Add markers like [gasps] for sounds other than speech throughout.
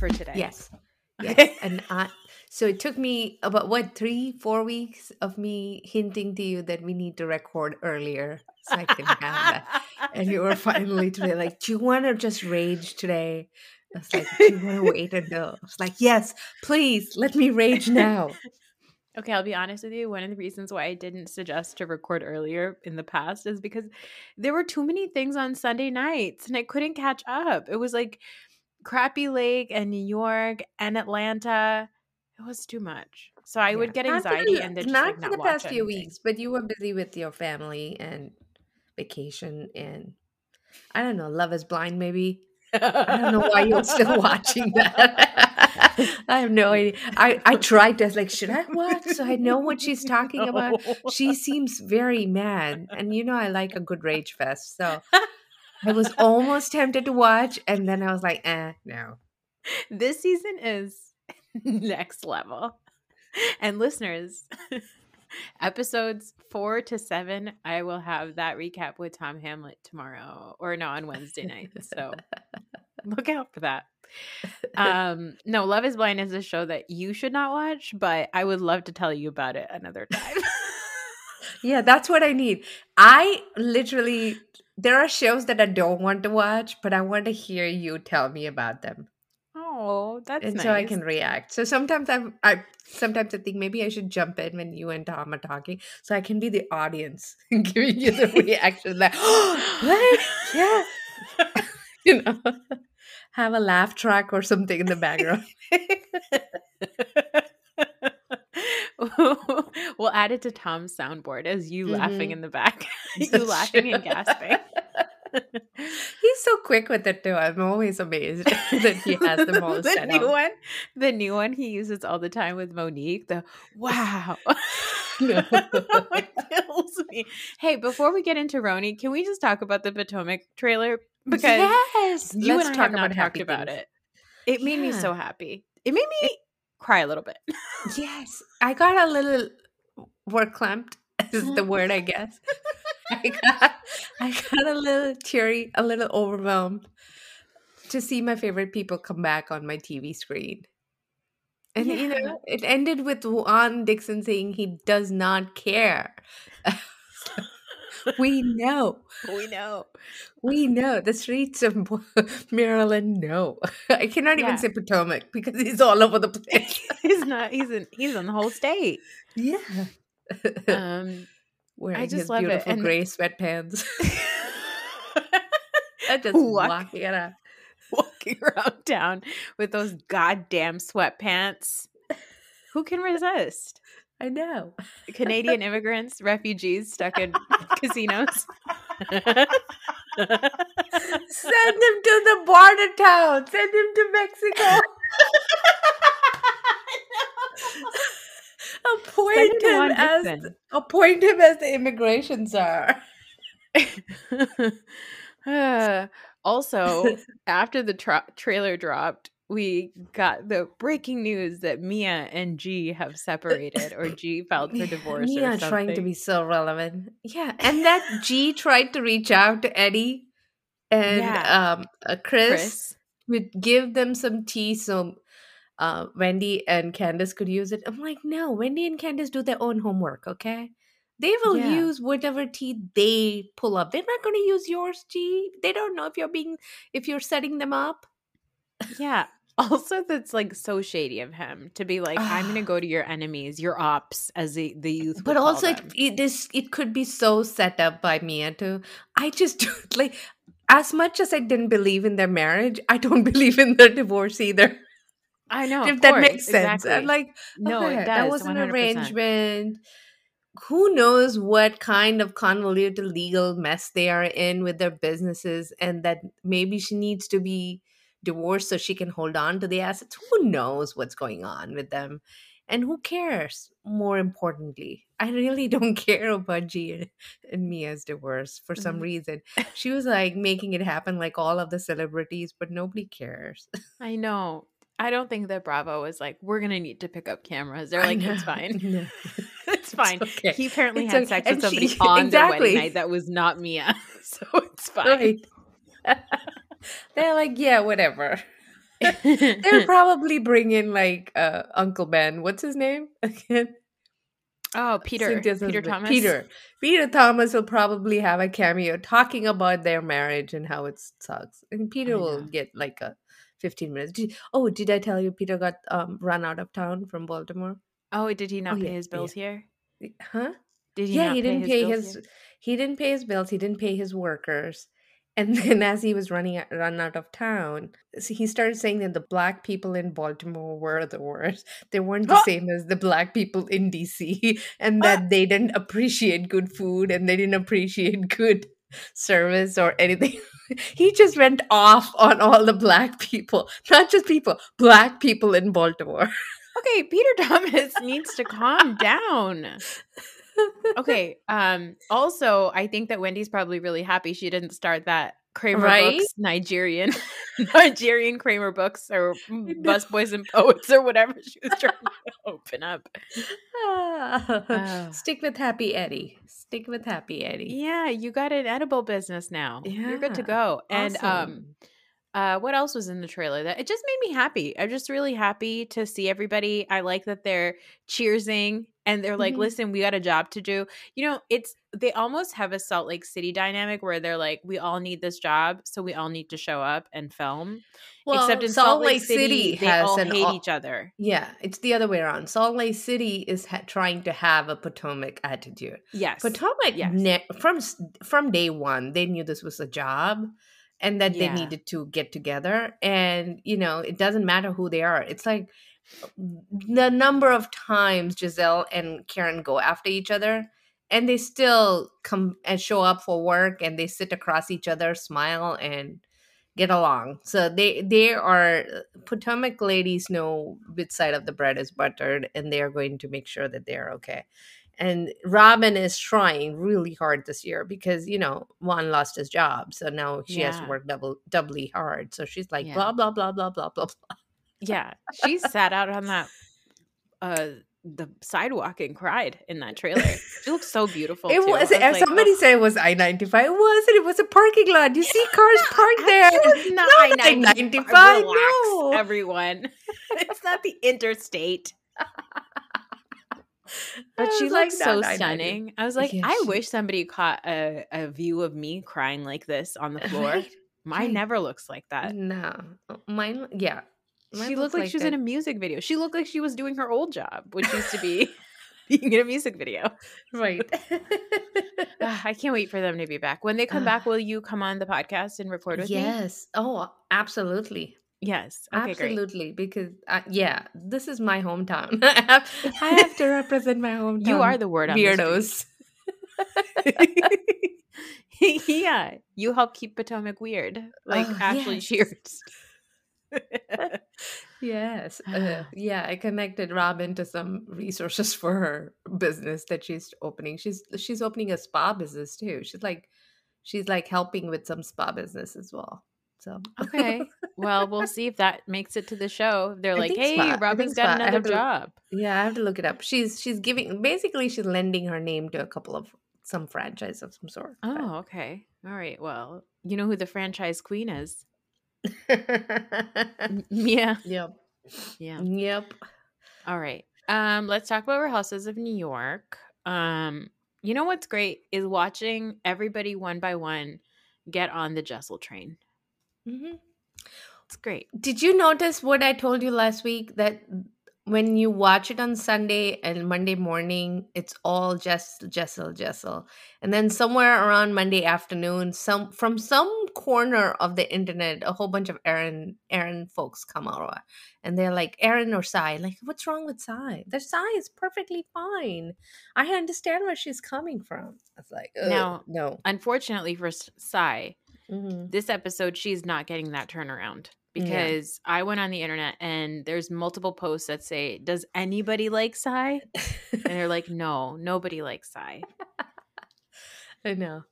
For today? Yes. [laughs] Yes. and I, so it took me about what, three, four weeks of me hinting to you that we need to record earlier so I can have that. And you were finally today like, do you want to just rage today? I was like, do you want to [laughs] wait until? I was like, yes, please, let me rage now. Okay, I'll be honest with you. One of the reasons why I didn't suggest to record earlier in the past is because there were too many things on Sunday nights and I couldn't catch up. It was like Crappy Lake and New York and Atlanta. It was too much. So I would get anxiety the- and then not like for the past few weeks, but you were busy with your family and vacation and I don't know, Love is Blind maybe. I don't know why you're still watching that. [laughs] I have no idea. I, I tried to like, should I watch so I know what she's talking about? [laughs] She seems very mad. And you know I like a good rage fest. So [laughs] I was almost tempted to watch and then I was like, eh, no. this season is [laughs] next level. And listeners, [laughs] episodes four to seven, I will have that recap with Tom Hamlet tomorrow or no, on Wednesday night. So [laughs] look out for that. Um, no, Love is Blind is a show that you should not watch, but I would love to tell you about it another time. Yeah, that's what I need. I literally there are shows that I don't want to watch, but I want to hear you tell me about them. oh, that's and nice. so I can react. So sometimes I'm I sometimes I think maybe I should jump in when you and Tom are talking, so I can be the audience [laughs] and giving you the [laughs] reaction like, [gasps] what? Yeah, [laughs] you know, have a laugh track or something in the background. [laughs] we'll add it to Tom's soundboard as you laughing Mhm. in the back. [laughs] you laughing and gasping. [laughs] He's so quick with it too. I'm always amazed that he has them all the new up. one, the new one he uses all the time with Monique. The wow, it kills me. Hey, before we get into RHONY, can we just talk about the Potomac trailer because yes, you let's and I talk have not talked happy about things. it. It made me so happy. It made me cry a little bit. Yes, I got a little word clamped is the [laughs] word I guess. I got I got a little teary, a little overwhelmed to see my favorite people come back on my TV screen. And you know, it ended with Juan Dixon saying he does not care. [laughs] we know. [laughs] we know. We know the streets of [laughs] Maryland know. [laughs] I cannot even say Potomac because he's all over the place. He's not. He's in. He's in the whole state. yeah. Um, Wearing just his love it, beautiful and- gray sweatpants. I just Walk- walking it up. walking around town with those goddamn sweatpants. Who can resist? I know. [laughs] Canadian immigrants, refugees stuck in casinos. Send them to the border town. Send them to Mexico. [laughs] appoint him to him Juan as appoint him as the immigration czar. Uh, [laughs] [sighs] also, after the tra- trailer dropped, we got the breaking news that Mia and G have separated, or G filed for [laughs] divorce. or Mia trying to be so relevant. Yeah, and that G tried to reach out to Eddie and Yeah. um uh, Chris, Chris. would give them some tea so uh, Wendy and Candace could use it. I'm like, no, Wendy and Candace do their own homework, okay? They will Yeah. use whatever tea they pull up. They're not going to use yours, G. They don't know if you're being if you're setting them up. Yeah. Also, that's like so shady of him to be like, I'm going to go to [sighs] your enemies, your ops, as the, the youth. But also, it, them. it is it could be so set up by Mia too. I just [laughs] like as much as I didn't believe in their marriage, I don't [laughs] believe in their divorce either. I know. if that course, makes sense. exactly. I'm like, no, okay, that was an 100%. arrangement. Who knows what kind of convoluted legal mess they are in with their businesses, and that maybe she needs to be divorced so she can hold on to the assets. Who knows what's going on with them? And who cares? More importantly, I really [laughs] don't care about G and Mia's divorce for some Mhm. reason. [laughs] She was like making it happen like all of the celebrities, but nobody cares. I know. I don't think that Bravo was like, we're going to need to pick up cameras. They're like, it's fine. [laughs] No. it's fine. okay. He apparently It's had okay. sex And with somebody she- on their wedding night that was not Mia. So it's fine. Right. [laughs] They're like, yeah, whatever. [laughs] They'll [laughs] probably bring in like uh Uncle Ben. What's his name again? oh, Peter. Peter. Thomas. Peter. Peter Thomas will probably have a cameo talking about their marriage and how it sucks. And Peter will get like a 15 minutes. Did, oh, did I tell you Peter got um run out of town from Baltimore? Oh, did he not Oh, pay yeah, his bills here? Huh? Did he yeah, he didn't pay bills his here? he didn't pay his bills. He didn't pay his workers. And then [laughs] as he was running out, run out of town, he started saying that the black people in Baltimore were the worst. They weren't the [gasps] same as the black people in DC, [laughs] and that they didn't appreciate good food and they didn't appreciate good [laughs] service or anything. he just went off on all the black people, not just people, black people in Baltimore. Okay, Peter Thomas needs to calm down. Okay. Um. Also, I think that Wendy's probably really happy she didn't start that Kramer Right? Books Nigerian [laughs] Nigerian Kramer Books or. Bus Boys and Poets or whatever she was trying [laughs] to open up. Oh. Stick with Happy Eddie. Stick with Happy Eddie. Yeah, you got an edible business now. You're good to go. And um uh what else was in the trailer that it just made me happy. I'm just really happy to see everybody. I like that they're cheersing and they're like, Mhm. "Listen, we got a job to do." You know, it's they almost have a Salt Lake City dynamic where they're like, "We all need this job, so we all need to show up and film." Well, Except in Salt, Lake City, they has all hate au- each other. Yeah, it's the other way around. Salt Lake City is ha- trying to have a Potomac attitude. Yes. Potomac Yes. ne- from from day one, they knew this was a job and that Yeah. they needed to get together. And you know, it doesn't matter who they are. It's like the number of times Gizelle and Karen go after each other, and they still come and show up for work, and they sit across each other, smile, and get along. So they they are Potomac ladies know which side of the bread is buttered, and they are going to make sure that they are okay. And Robin is trying really hard this year because you know Juan lost his job, so now she has to work double doubly hard. So she's like Yeah. blah blah blah blah blah blah blah. Yeah. She sat out on that uh the sidewalk and cried in that trailer. She looks so beautiful. It too. was. I uh, like, somebody oh, said it was I ninety five. It wasn't. It was a parking lot. You see cars parked there. It's not Not I-95. I-95, Relax, no. everyone. [laughs] it's not the interstate. [laughs] But I she was looks like, so I-90." stunning. I was like, Yeah, I she- wish somebody caught a, a view of me crying like this on the [laughs] floor. Right, Mine right. never looks like that. No, mine. Yeah, mine she looked like, she was in a music video. She looked like she was doing her old job, which used to be [laughs] [laughs] being in a music video. right. [laughs] Ah, I can't wait for them to be back. When they come back, [sighs] will you come on the podcast and record with me? yes. Oh, absolutely. Yes. Okay, great. absolutely. Because uh, yeah, this is my hometown. I have, I have to represent my hometown. You are the word on weirdos. yeah, you help keep Potomac weird, like Oh, Ashley yes. Shears. [laughs] Yes. Uh, [sighs] yeah, I connected Robin to some resources [laughs] for her business that she's opening. She's she's opening a spa business too. She's like she's like helping with some spa business as well. So Okay. Well, we'll [laughs] see if that makes it to the show. They're I like, "Hey, spa. Robin's spa. Got another job." yeah, I have to look it up. She's she's giving basically she's lending her name to a couple of some franchise of some sort. Oh, okay. All right. Well, you know who the franchise queen is? [laughs] [laughs] Yeah. yep. Yeah. Yep. All right. Um, let's talk about Houses of New York. Um, you know what's great is watching everybody one by one get on the Jessel train. Mm-hmm. It's great. Did you notice what I told you last week that when you watch it on Sunday and Monday morning, it's all just Jessel, Jessel, and then somewhere around Monday afternoon, some from some corner of the internet, a whole bunch of Erin Erin folks come out, and they're like Erin or Sai, like what's wrong with Sai? The Sai is perfectly fine. I understand where she's coming from. It's like Now- no. Unfortunately for Sai, Mhm. this episode she's not getting that turnaround Yeah. because I went on the internet and there's multiple posts that say, "Does anybody like Sai?" And they're like, "No, nobody likes Sai." [laughs] I know.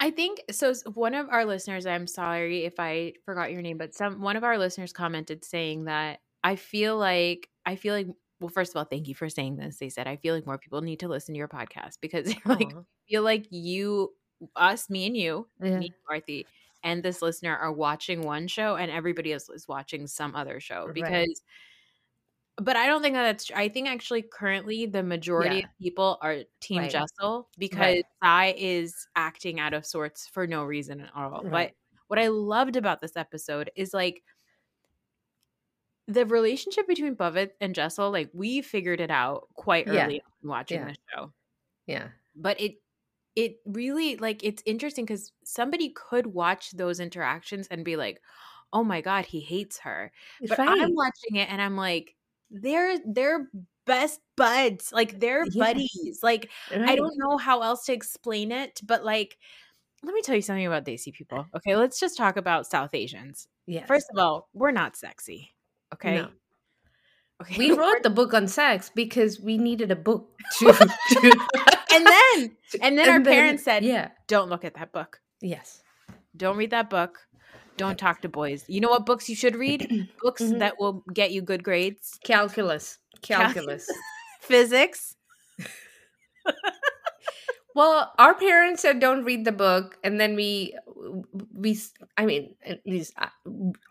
I think so. One of our listeners, I'm sorry if I forgot your name, but some one of our listeners commented saying that I feel like I feel like well, first of all, thank you for saying this. They said I feel like more people need to listen to your podcast because [laughs] like feel like you, us, me, and you, Yeah. me, and Marthy, and this listener are watching one show, and everybody else is watching some other show Right. because. But I don't think that that's. I think actually currently the majority Yeah. of people are Team Right. Jessel because Right. Sai is acting out of sorts for no reason at all. But what I loved about this episode is like the relationship between Pavit and Jessel. Like we figured it out quite Yeah. early on watching Yeah. the show Yeah. but it it really like it's interesting because somebody could watch those interactions and be like oh my god he hates her but Right. i'm watching it and i'm like they're they're best buds like they're Yes. buddies like i don't know how else to explain it but like let me tell you something about desi people okay let's just talk about south asians Yeah. first of all we're not sexy okay No. okay we [laughs] wrote the book on sex because we needed a book to, [laughs] to and then and then our then- parents said yeah don't look at that book yes Don't read that book. Don't talk to boys. You know what books you should read? [clears throat] Books Mhm. that will get you good grades. calculus calculus [laughs] Physics. [laughs] well our parents said don't read the book and then we we i mean at least i,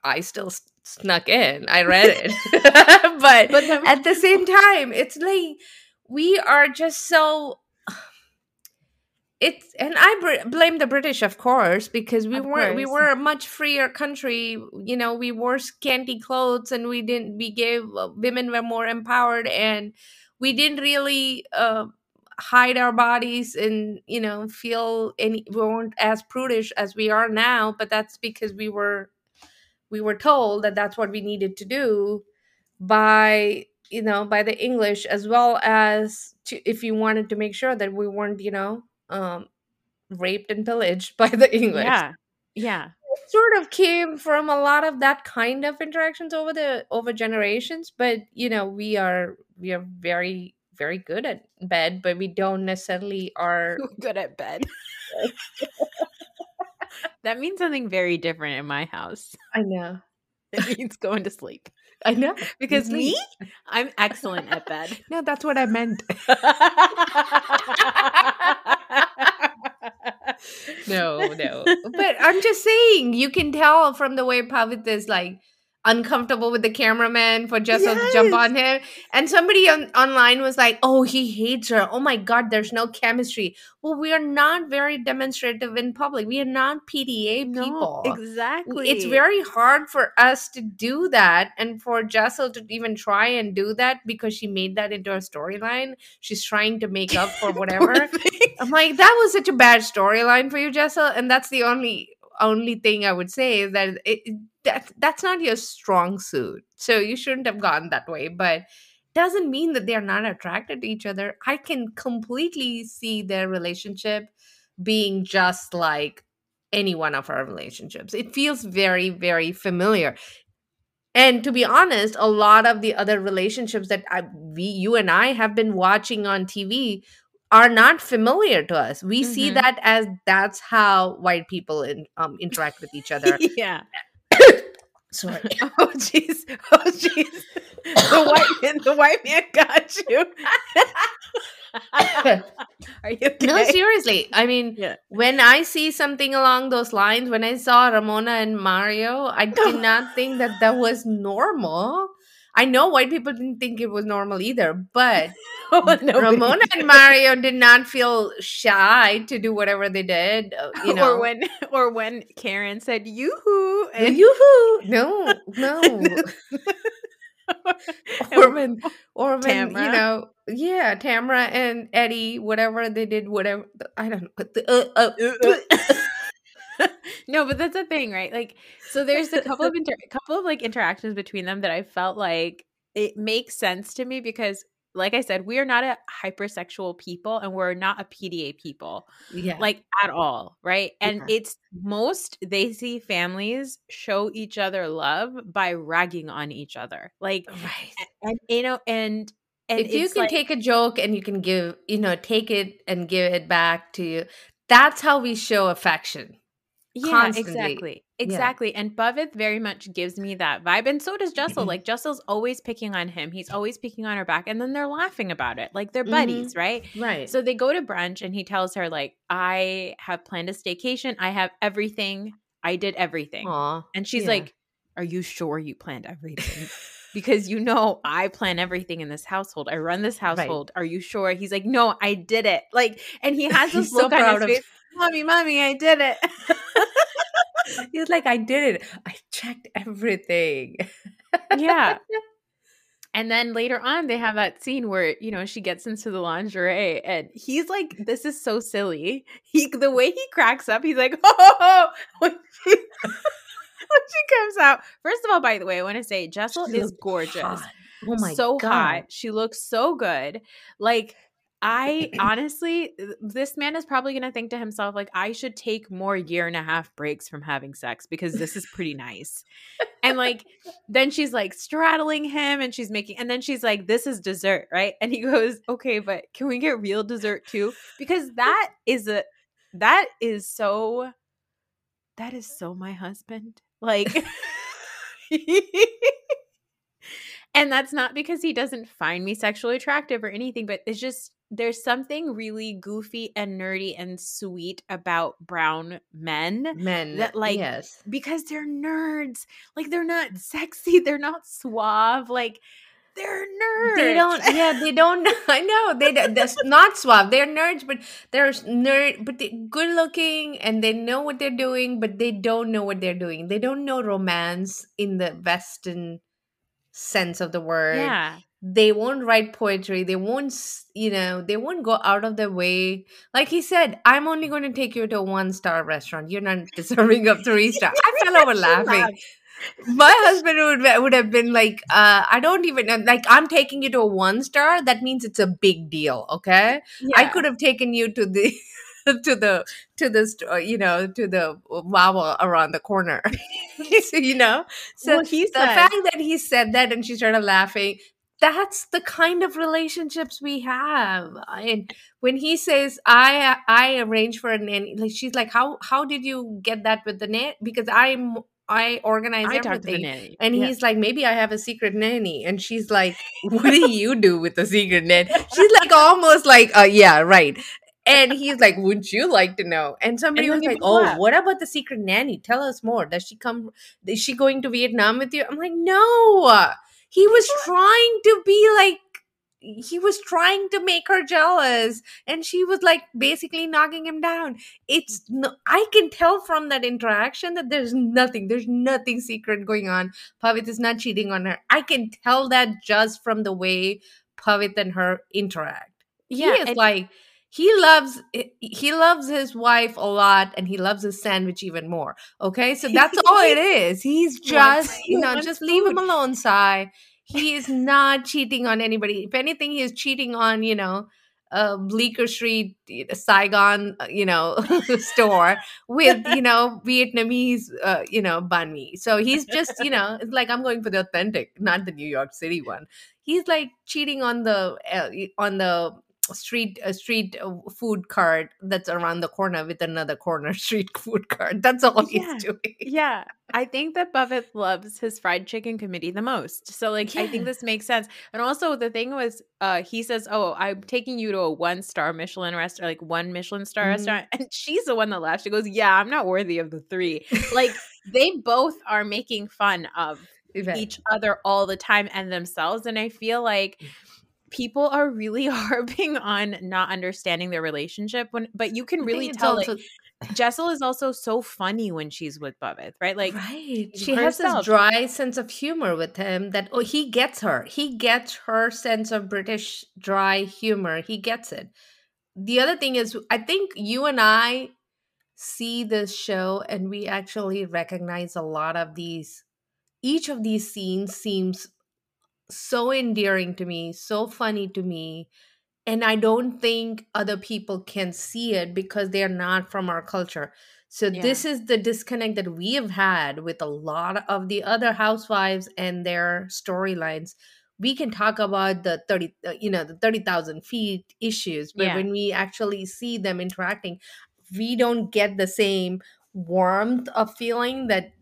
I still snuck in i read it [laughs] but But at the same time it's like we are just so it's and i br- blame the british of course because we Of weren't we were a much freer country you know we wore scanty clothes and we didn't we gave uh, women were more empowered and we didn't really uh, hide our bodies and you know feel any we weren't as prudish as we are now but that's because we were we were told that that's what we needed to do by you know by the english as well as to, if you wanted to make sure that we weren't you know um raped and pillaged [laughs] by the english Yeah. Yeah. It sort of came from a lot of that kind of interactions over the over generations but you know we are we are very very good at bed but we don't necessarily are [laughs] Good at bed. [laughs] that means something very different in my house. i know It means going to sleep. i know Because Me me, I'm excellent at bed. no that's what i meant [laughs] no no. [laughs] But i'm just saying you can tell from the way pavit is like uncomfortable with the cameraman for Jessel to jump on him. And somebody on, online was like, oh, he hates her. Oh my God, there's no chemistry. Well, we are not very demonstrative in public. We are not PDA people. exactly. It's very hard for us to do that and for Jessel to even try and do that because she made that into a storyline. She's trying to make up for [laughs] whatever. I'm like, that was such a bad storyline for you, Jessel, and that's the only only thing I would say is that it- that that's not your strong suit. So you shouldn't have gone that way, but doesn't mean that they're not attracted to each other. I can completely see their relationship being just like any one of our relationships. It feels very very familiar. And to be honest, a lot of the other relationships that I, we, you and I have been watching on TV, are not familiar to us. We see Mhm. that as that's how white people in, um, interact with each [laughs] other. yeah. Sorry. [laughs] Oh jeez. Oh jeez. The white man, the white man got you. [laughs] Are you okay? No, seriously. I mean, Yeah. when I see something along those lines, when I saw Ramona and Mario, I did not think that that was normal. I know white people didn't think it was normal either, but [laughs] Oh, no, Ramona and Mario did not feel shy to do whatever they did. uh, [laughs] You know, or when [laughs] or when Karen said yoo-hoo And and yoo-hoo! No, no. or when, or when you know, yeah, Tamara and Eddie, whatever they did, whatever. I don't know. but the- Uh, uh, [laughs] no, but that's the thing, right? Like, so there's a couple of inter- couple of like interactions between them that I felt like it makes sense to me because, like I said, we are not a hypersexual people and we're not a PDA people, yeah, like at all, right? And Yeah. it's most they see families show each other love by ragging on each other, like, right. and you know, and and if you can like- take a joke and you can give, you know, take it and give it back to you, that's how we show affection. Yeah, constantly. exactly. Yeah. Exactly. And Pavit very much gives me that vibe. And so does Jessel. Mm-hmm. like Jessel's always picking on him. He's always picking on her back. And then they're laughing about it. Like they're buddies, right? Right. So they go to brunch and he tells her, like, I have planned a staycation. I have everything. I did everything. Aw, And she's yeah. like, Are you sure you planned everything? [laughs] because you know I plan everything in this household. I run this household. Are you sure? He's like, No, I did it. Like, and he has this [laughs] He's so look on his of- face. Mommy, mommy, I did it. [laughs] He's like, I did it. I checked everything. yeah. [laughs] And then later on, they have that scene where you know she gets into the lingerie, and he's like, "This is so silly." He the way he cracks up, he's like, [laughs] "Oh!" When she, when she comes out. First of all, by the way, I want to say Jessel She is gorgeous, hot. Oh my so god. hot. She looks so good. Like I [laughs] honestly, this man is probably going to think to himself, like, I should take more year and a half breaks from having sex because this is pretty nice. And like, then she's like straddling him and she's making, and then she's like, this is dessert, right? And he goes, okay, but can we get real dessert too? Because that is a, that is so, that is so my husband. Like, [laughs] [laughs] and that's not because he doesn't find me sexually attractive or anything, but it's just there's something really goofy and nerdy and sweet about brown men Men that, like, yes. because they're nerds. Like they're not sexy, they're not suave, like they're nerds. They don't. Yeah, they don't. [laughs] I know they. That's [laughs] not suave. They're nerds, but they're nerd. But they good looking, and they know what they're doing, but they don't know what they're doing. They don't know romance in the Western sense of the word. Yeah. They won't write poetry. They won't, s- you know, they won't go out of their way. Like he said, I'm only going to take you to a one star restaurant. You're not [laughs] deserving of three star. I fell over [laughs] laughing my husband would would have been like, uh, I don't even. Like, I'm taking you to a one star. That means it's a big deal. Okay, I Yeah. could have taken you to the [laughs] to the to the store, you know, to the Wawa around the corner. So, you know, so Well, he the said- fact that he said that and she started laughing. That's the kind of relationships we have. And when he says, "I I arrange for a nanny," like she's like, "How how did you get that with the nanny?" Because I'm I organize I talked to the everything. nanny. And Yeah. he's like, maybe I have a secret nanny. And she's like, [laughs] what do you do with the secret nanny? She's like, almost like, uh, yeah, right. And he's like, wouldn't you like to know? And somebody then was like, oh, up. what about the secret nanny? Tell us more. Does she come? Is she going to Vietnam with you? I'm like, no. He was trying to be like, he was trying to make her jealous and she was like basically knocking him down. It's no, i can tell from that interaction that there's nothing there's nothing secret going on. Pavit is not cheating on her. I can tell that just from the way pavit and her interact. Yeah, he is like he loves he loves his wife a lot and he loves his sandwich even more okay so that's [laughs] all it is he's [laughs] just you know just leave him alone Sai. he is [laughs] not cheating on anybody if anything he is cheating on you know uh, Bleecker Street, Saigon, uh, you know, store with, you know, Vietnamese, uh, you know, banh mi. So he's just, you know, it's like I'm going for the authentic, not the New York City one. He's like cheating on the, uh, on the street a street uh, food cart that's around the corner with another corner [laughs] street food cart. That's all he's Yeah. doing. [laughs] Yeah, I think that Pavit loves his fried chicken committee the most. So like I think this makes sense. And also the thing was uh he says, "Oh, I'm taking you to a one-star Michelin restaurant, like one Michelin star Mhm. restaurant." And she's the one that laughs. She goes, "Yeah, I'm not worthy of the 3." Like [laughs] they both are making fun of Right. each other all the time and themselves and I feel like people are really [laughs] harping on not understanding their relationship when but you can really tell also- like Jessel is also so funny when she's with Bubba, right? Like right. She has this dry sense of humor with him that oh he gets her. He gets her sense of British dry humor. He gets it. The other thing is I think you and I see this show and we actually recognize a lot of these each of these scenes seems so endearing to me, so funny to me. And I don't think other people can see it because they're not from our culture. So Yeah. this is the disconnect that we have had with a lot of the other housewives and their storylines. We can talk about the 30 uh, you know the 30,000 feet issues, but Yeah. when we actually see them interacting, we don't get the same warmth of feeling that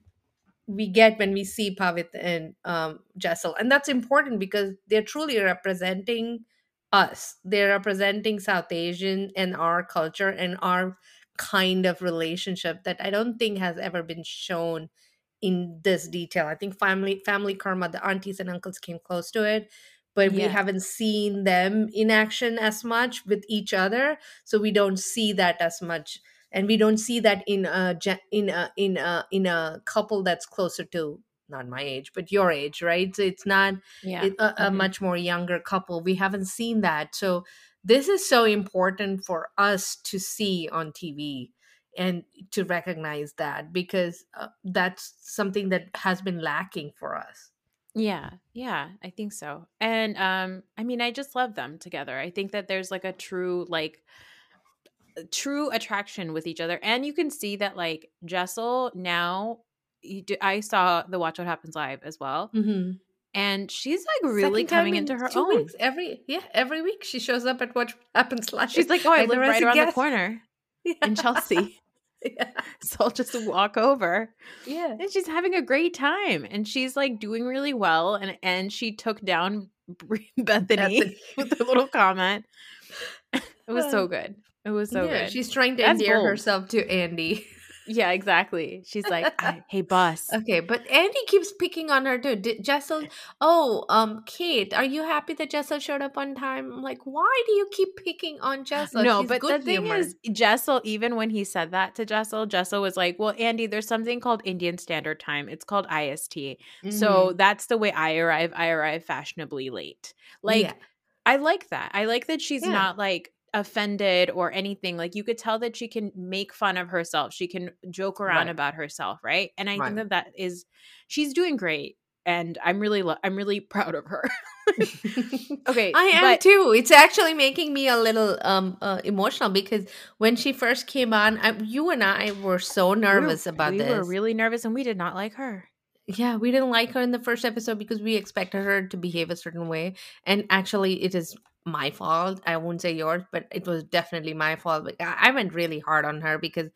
we get when we see Pavit and um, Jessel. And that's important because they're truly representing us. They're representing South Asian and our culture and our kind of relationship that I don't think has ever been shown in this detail. I think family family karma, the aunties and uncles came close to it, but we haven't seen them in action as much with each other. So we don't see that as much and we don't see that in a in a in a in a couple that's closer to not my age but your age right so it's not yeah. it- a, a Mhm. much more younger couple we haven't seen that so this is so important for us to see on tv and to recognize that because uh, that's something that has been lacking for us Yeah, yeah, I think so. And um I mean I just love them together. I think that there's like a true like true attraction with each other and you can see that like Jessel now you do, I saw the Watch What Happens live as well mm-hmm. and she's like really Second coming in into her own. weeks, every yeah every week she shows up at what happens live She's like, "Oh, I live right around the corner [laughs] Yeah. in Chelsea." [laughs] [laughs] yeah. so I'll just walk over. yeah And she's having a great time and she's like doing really well and and she took down Bethany, Bethany. with a little comment. It was so Uh, good. It was so yeah, good. she's trying to That's endear bold. herself to Andy. [laughs] yeah, exactly. She's like, "Hey, boss." Okay, but Andy keeps picking on her too. Did Jessel? Oh, um, Kate, are you happy that Jessel showed up on time? I'm like, why do you keep picking on Jessel? no, She's but the thing is, Jessel, even when he said that to Jessel, Jessel was like, Well, Andy, there's something called Indian Standard Time. It's called IST. So Mhm. that's the way I arrive. I arrive fashionably late. Like, Yeah. I like that. I like that she's Yeah. not like offended or anything. Like, you could tell that she can make fun of herself. She can joke around Right. about herself, right? And I Right. think that that is, she's doing great. And I'm really, lo- I'm really [laughs] proud of her. [laughs] okay. I am but- too. It's actually making me a little um uh, emotional because when she first came on, I, you and I were so we were- nervous about we this. We were really nervous and we did not like her. yeah, we didn't like her in the first episode because we expected her to behave a certain way, and actually, it is my fault. I won't say yours, but it was definitely my fault. I went really hard on her because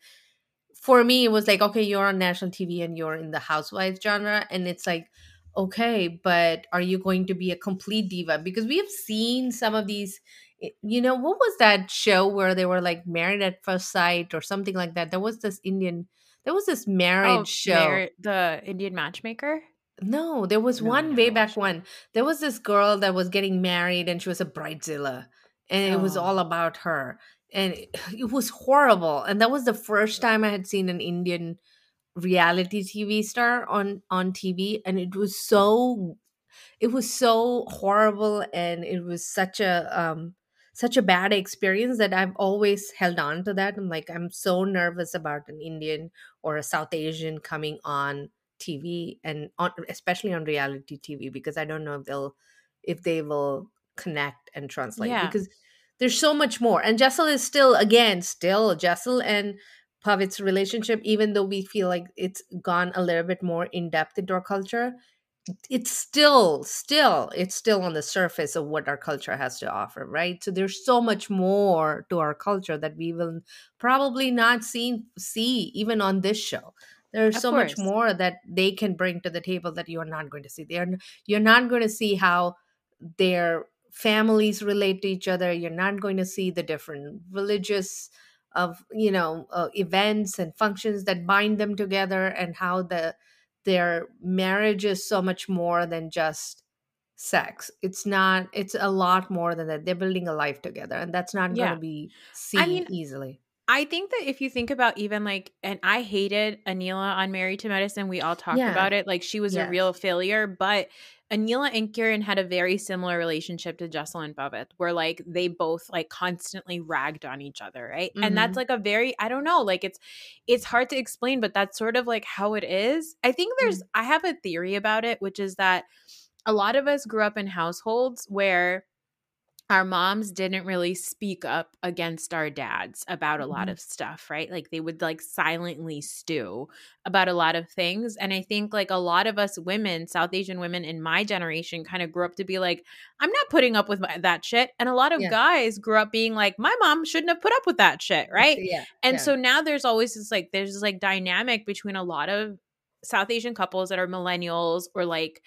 for me, it was like, okay, you're on national TV and you're in the housewives genre, and it's like, okay, but are you going to be a complete diva? Because we have seen some of these. Eh, you know, what was that show where they were like married at first sight or something like that? There was this Indian, there was this marriage oh, show. Oh, Mar- the Indian matchmaker. No, there was No, one way back one. There was this girl that was getting married and she was a bridezilla. And it was Oh. all about her. And it, [sighs] it was horrible. And that was the first time I had seen an Indian reality TV star on on TV and it was so it was so horrible and it was such a um such a bad experience that I've always held on to that. I'm like I'm so nervous about an Indian or a South Asian coming on TV and on especially on reality TV because I don't know if they'll if they will connect and translate Yeah. because there's so much more. And Jessel is still again still Jessel and Pavit's relationship, even though we feel like it's gone a little bit more in depth into our culture, it's still still it's still on the surface of what our culture has to offer right so there's so much more to our culture that we will probably not see see even on this show there's Of so much more that they can bring to the table that you are not going to see. They're you're not going to see how their families relate to each other. You're not going to see the different religious of you know uh, events and functions that bind them together and how the their marriage is so much more than just sex. It's not it's a lot more than that. They're building a life together and that's not going to be seen I mean, easily I think that if you think about even like, and I hated Anila on Married to Medicine. We all talked Yeah. about it. Like she was a real failure, but Anila and Kiran had a very similar relationship to Jocelyn Bobbitt, where like they both like constantly ragged on each other, right? And that's Mhm. like a very, I don't know, like it's it's hard to explain, but that's sort of like how it is. I think there's I have a theory about it, which is that a lot of us grew up in households where our moms didn't really speak up against our dads about a lot Mhm. of stuff, right? Like they would like silently stew about a lot of things. And I think like a lot of us women, South Asian women in my generation, kind of grew up to be like, I'm not putting up with my, that shit. And a lot of Yeah. guys grew up being like, my mom shouldn't have put up with that shit, right? yeah And yeah. so now there's always this like there's this like dynamic between a lot of South Asian couples that are millennials or like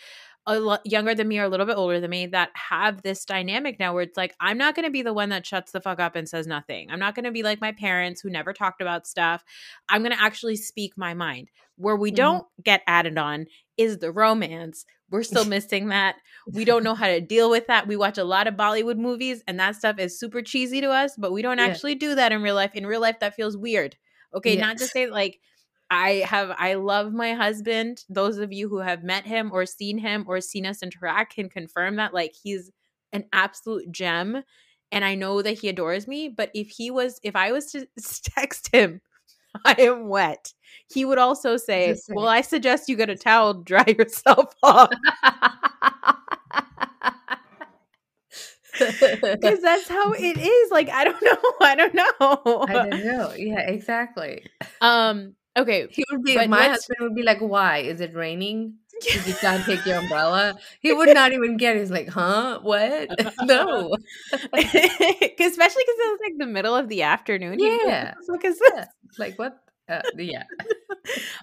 a lot younger than me or a little bit older than me that have this dynamic now where it's like I'm not going to be the one that shuts the fuck up and says nothing. I'm not going to be like my parents who never talked about stuff. I'm going to actually speak my mind. Where we Mhm. don't get added on is the romance. We're [laughs] still missing that. We don't know how to deal with that. We watch a lot of Bollywood movies and that stuff is super cheesy to us, but we don't Yeah. actually do that in real life. In real life, that feels weird. Okay, not to say like I have I love my husband. Those of you who have met him or seen him or seen us interact can confirm that like he's an absolute gem and I know that he adores me, but if he was if I was to [laughs] text him [laughs] I am wet. He would also say, "Well, I suggest you get a towel, dry [laughs] yourself off." Because that's how it is. Like, I don't know. I don't know. I don't know. Yeah, exactly. Um. Okay. He would be my husband would be like, "Why is it raining? [laughs] You can't take your umbrella." He would not even get. it. He's like, "Huh? What? [laughs] no." [laughs] Especially because it was like the middle of the afternoon. He'd like, Yeah. "What the fuck is this?" Yeah. Like what? Uh, yeah.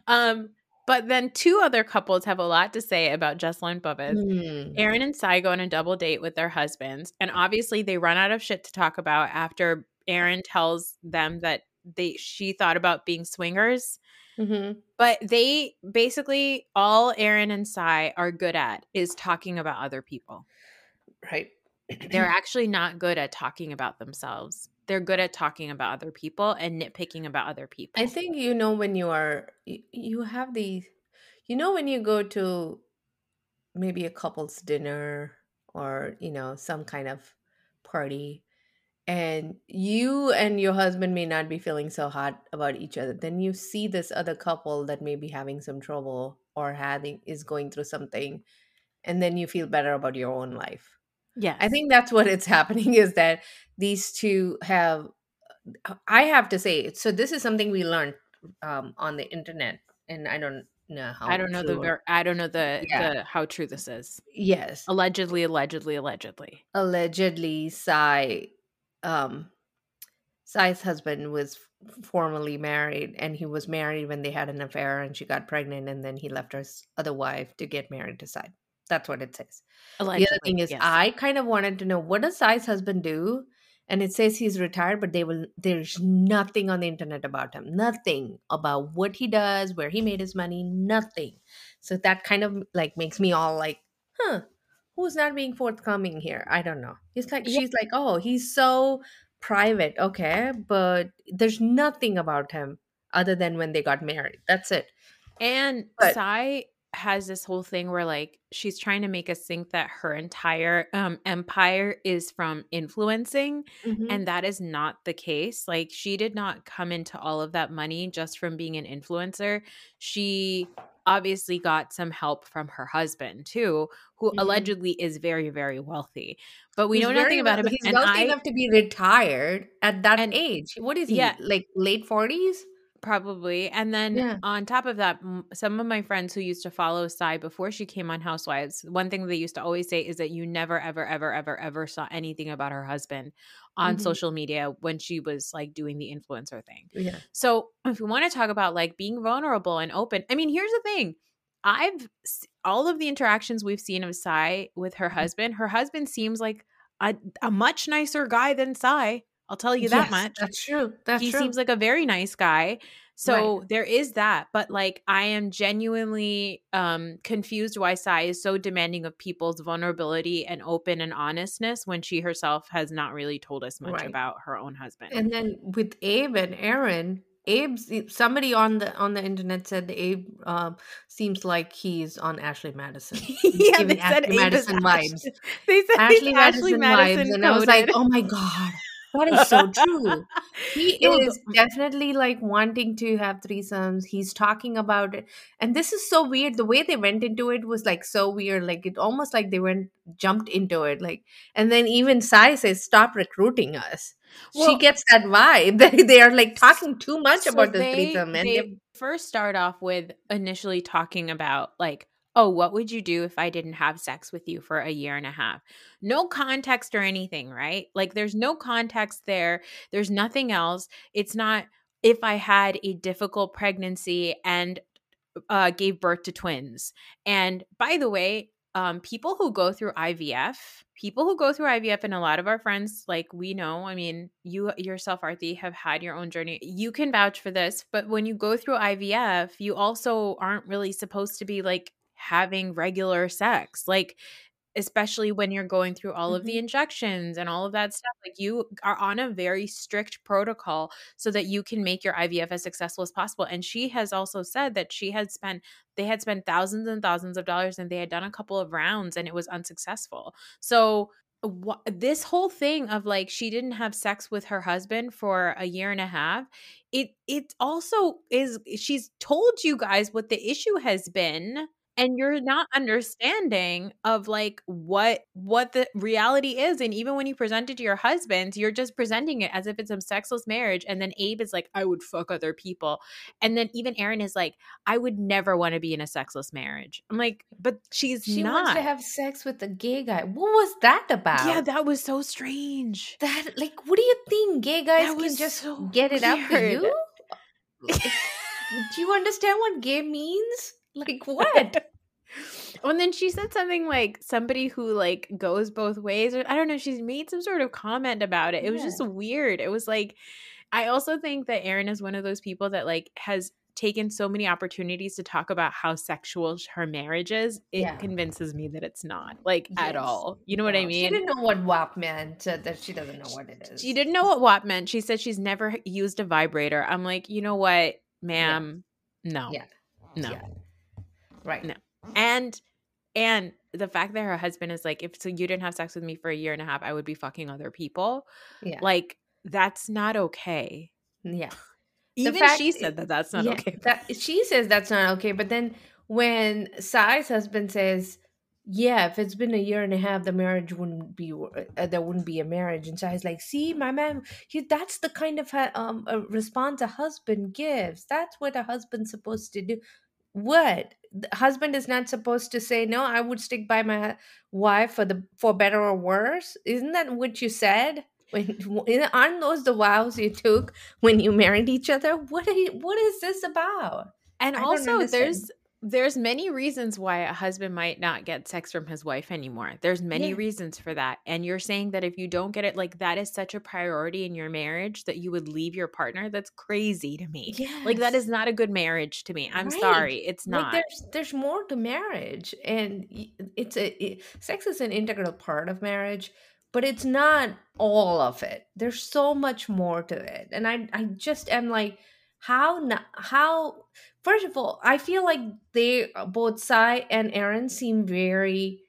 Um. But then two other couples have a lot to say about Jesselyn Bubbitt. Hmm. Erin and Sai go on a double date with their husbands, and obviously they run out of shit to talk about after Erin tells them that they she thought about being swingers. Mhm. But they basically all Erin and Sai are good at is talking about other people. Right. They're [clears throat] actually not good at talking about themselves. They're good at talking about other people and nitpicking about other people. I think you know when you are you, you have the you know when you go to maybe a couple's dinner or you know some kind of party and you and your husband may not be feeling so hot about each other then you see this other couple that may be having some trouble or having is going through something and then you feel better about your own life yeah I think that's what it's [laughs] happening is that these two have I have to say so this is something we learned um, on the internet and I don't know how I don't know the true or- ver- I don't know the, Yeah. the how true this is. yes Allegedly, allegedly, allegedly. allegedly Sai um Sai's husband was formerly married and he was married when they had an affair and she got pregnant and then he left her s- other wife to get married to Sai. That's what it says. Allegedly. the other thing is yes. i kind of wanted to know what does sai's husband do? And it says he's retired but they will there's nothing on the internet about him. Nothing about what he does where he made his money nothing. So that kind of like makes me all like huh who's not being forthcoming here? I don't know. It's like she's like oh he's so private. Okay but there's nothing about him other than when they got married. That's it. And But- Sai has this whole thing where like she's trying to make us think that her entire um empire is from influencing and that is not the case. Like she did not come into all of that money just from being an influencer. She obviously got some help from her husband too, who Mhm. allegedly is very very wealthy. But we He's know nothing about him He's and wealthy I enough to be retired at that and- age. What is he? Yeah. Like late forties? Probably. And then Yeah. on top of that, m- some of my friends who used to follow Sai before she came on Housewives, one thing they used to always say is that you never, ever, ever, ever, ever saw anything about her husband on Mhm. social media when she was like doing the influencer thing. Yeah. So if we want to talk about like being vulnerable and open, I mean, here's the thing. I've all of the interactions we've seen of Sai with her husband, her husband seems like a, a much nicer guy than Sai. I'll tell you that Yes, much That's true. That's he true. seems like a very nice guy so there is that but like i am genuinely um confused why sai is so demanding of people's vulnerability and open and honestness when she herself has not really told us much Right. about her own husband and then with Abe and Erin, Abe's somebody on the on the internet said Abe um, seems like he's on Ashley Madison. [laughs] Yeah they said Ashley Abe is Madison vibes. [laughs] they said Ashley Madison, ashley madison vibes, and I was like, oh my god, that is so true. He is definitely like wanting to have threesomes. He's talking about it, and this is so weird. The way they went into it was like so weird. Like it almost like they went jumped into it. Like, and then even Sai says, "Stop recruiting us." Well- she gets that vibe [laughs] that they are like talking too much So about the they- threesome, and they they're- first start off with initially talking about like oh what would you do if i didn't have sex with you for a year and a half? No context or anything right? Like there's no context there. There's nothing else. It's not if i had a difficult pregnancy and uh, gave birth to twins. And by the way um, people who go through IVF, people who go through IVF, and a lot of our friends, like we know, I mean, you yourself, Aarti, have had your own journey. You can vouch for this, but when you go through IVF, you also aren't really supposed to be like having regular sex. Like, especially when you're going through all of the mm-hmm. injections and all of that stuff. Like, you are on a very strict protocol so that you can make your IVF as successful as possible. And she has also said that she had spent they had spent thousands and thousands of dollars and they had done a couple of rounds and it was unsuccessful. So wh- this whole thing of like she didn't have sex with her husband for a year and a half it it also is she's told you guys what the issue has been and you're not understanding of like what what the reality is and even when you present it to your husband you're just presenting it as if it's a sexless marriage and then abe is like i would fuck other people and then even erin is like i would never want to be in a sexless marriage i'm like but she's she not wants to have sex with a gay guy. What was that about? yeah that was so strange that like, what do you think? Gay guys That can just so get it out for you? [laughs] [laughs] do you understand what gay means? Like what? And then she said something like somebody who like goes both ways or i don't know she's made some sort of comment about it it was Yeah. just weird it was like i also think that Erin is one of those people that like has taken so many opportunities to talk about how sexual her marriage is it Yeah. convinces me that it's not like at all you know what i mean? She didn't know what WAP meant. So that she doesn't know what it is. she didn't know what WAP meant. She said she's never used a vibrator. I'm like, you know what, ma'am? No. Yeah. No. Yeah. Right. No. And and the fact that her husband is like, if so you didn't have sex with me for a year and a half, I would be fucking other people. Yeah. Like, that's not okay. yeah. Even fact she said that that's not yeah, okay. That she says that's not okay, but then when Sai's husband says, "Yeah, if it's been a year and a half, the marriage wouldn't be uh, there wouldn't be a marriage," and Sai's like, "See, my man, he, that's the kind of um a response a husband gives. That's what a husband's supposed to do." What? The husband is not supposed to say no i would stick by my wife for the for better or worse. Isn't that what you said? When aren't those the vows you took when you married each other? What are you, what is this about? And I also there's there's many reasons why a husband might not get sex from his wife anymore. There's many Yeah. reasons for that. And you're saying that if you don't get it like that is such a priority in your marriage that you would leave your partner. That's crazy to me. Like that is not a good marriage to me. I'm Right. sorry. It's like not. there's there's more to marriage and it's a it, sex is an integral part of marriage but it's not all of it there's so much more to it and i i just am like how not, how first of all i feel like they both Sai and erin seem very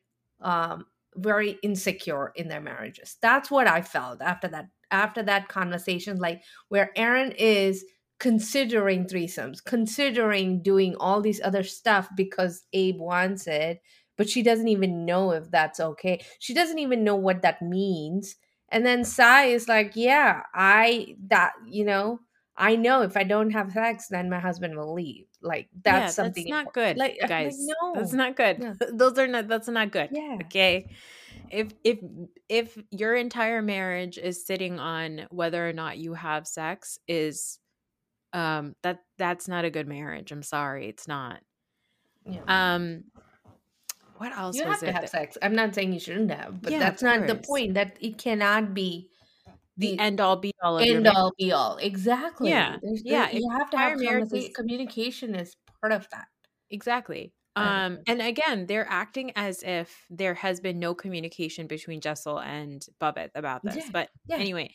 um very insecure in their marriages that's what i felt after that after that conversation like where erin is considering threesomes, considering doing all these other stuff because Abe wants it, but she doesn't even know if that's okay. She doesn't even know what that means. And then Sai is like, yeah, I that you know, I know if I don't have sex, then my husband will leave. Like that's yeah, something that's not good, Like, [laughs] I'm like, guys. no, That's not good. Yeah. [laughs] Those are not. That's not good. Yeah. Okay. If if if your entire marriage is sitting on whether or not you have sex, is um that that's not a good marriage. I'm sorry, it's not. Yeah. Um, what else you was have to have that- sex. I'm not saying you shouldn't have, but Yeah, that's not the point. That it cannot be the end all be all of end all be all. Exactly. Yeah, There's, yeah, you have to have marriage communication is part of that. Exactly. Um, and again, they're acting as if there has been no communication between Jessel and Bubba about this. Yeah, But yeah. anyway,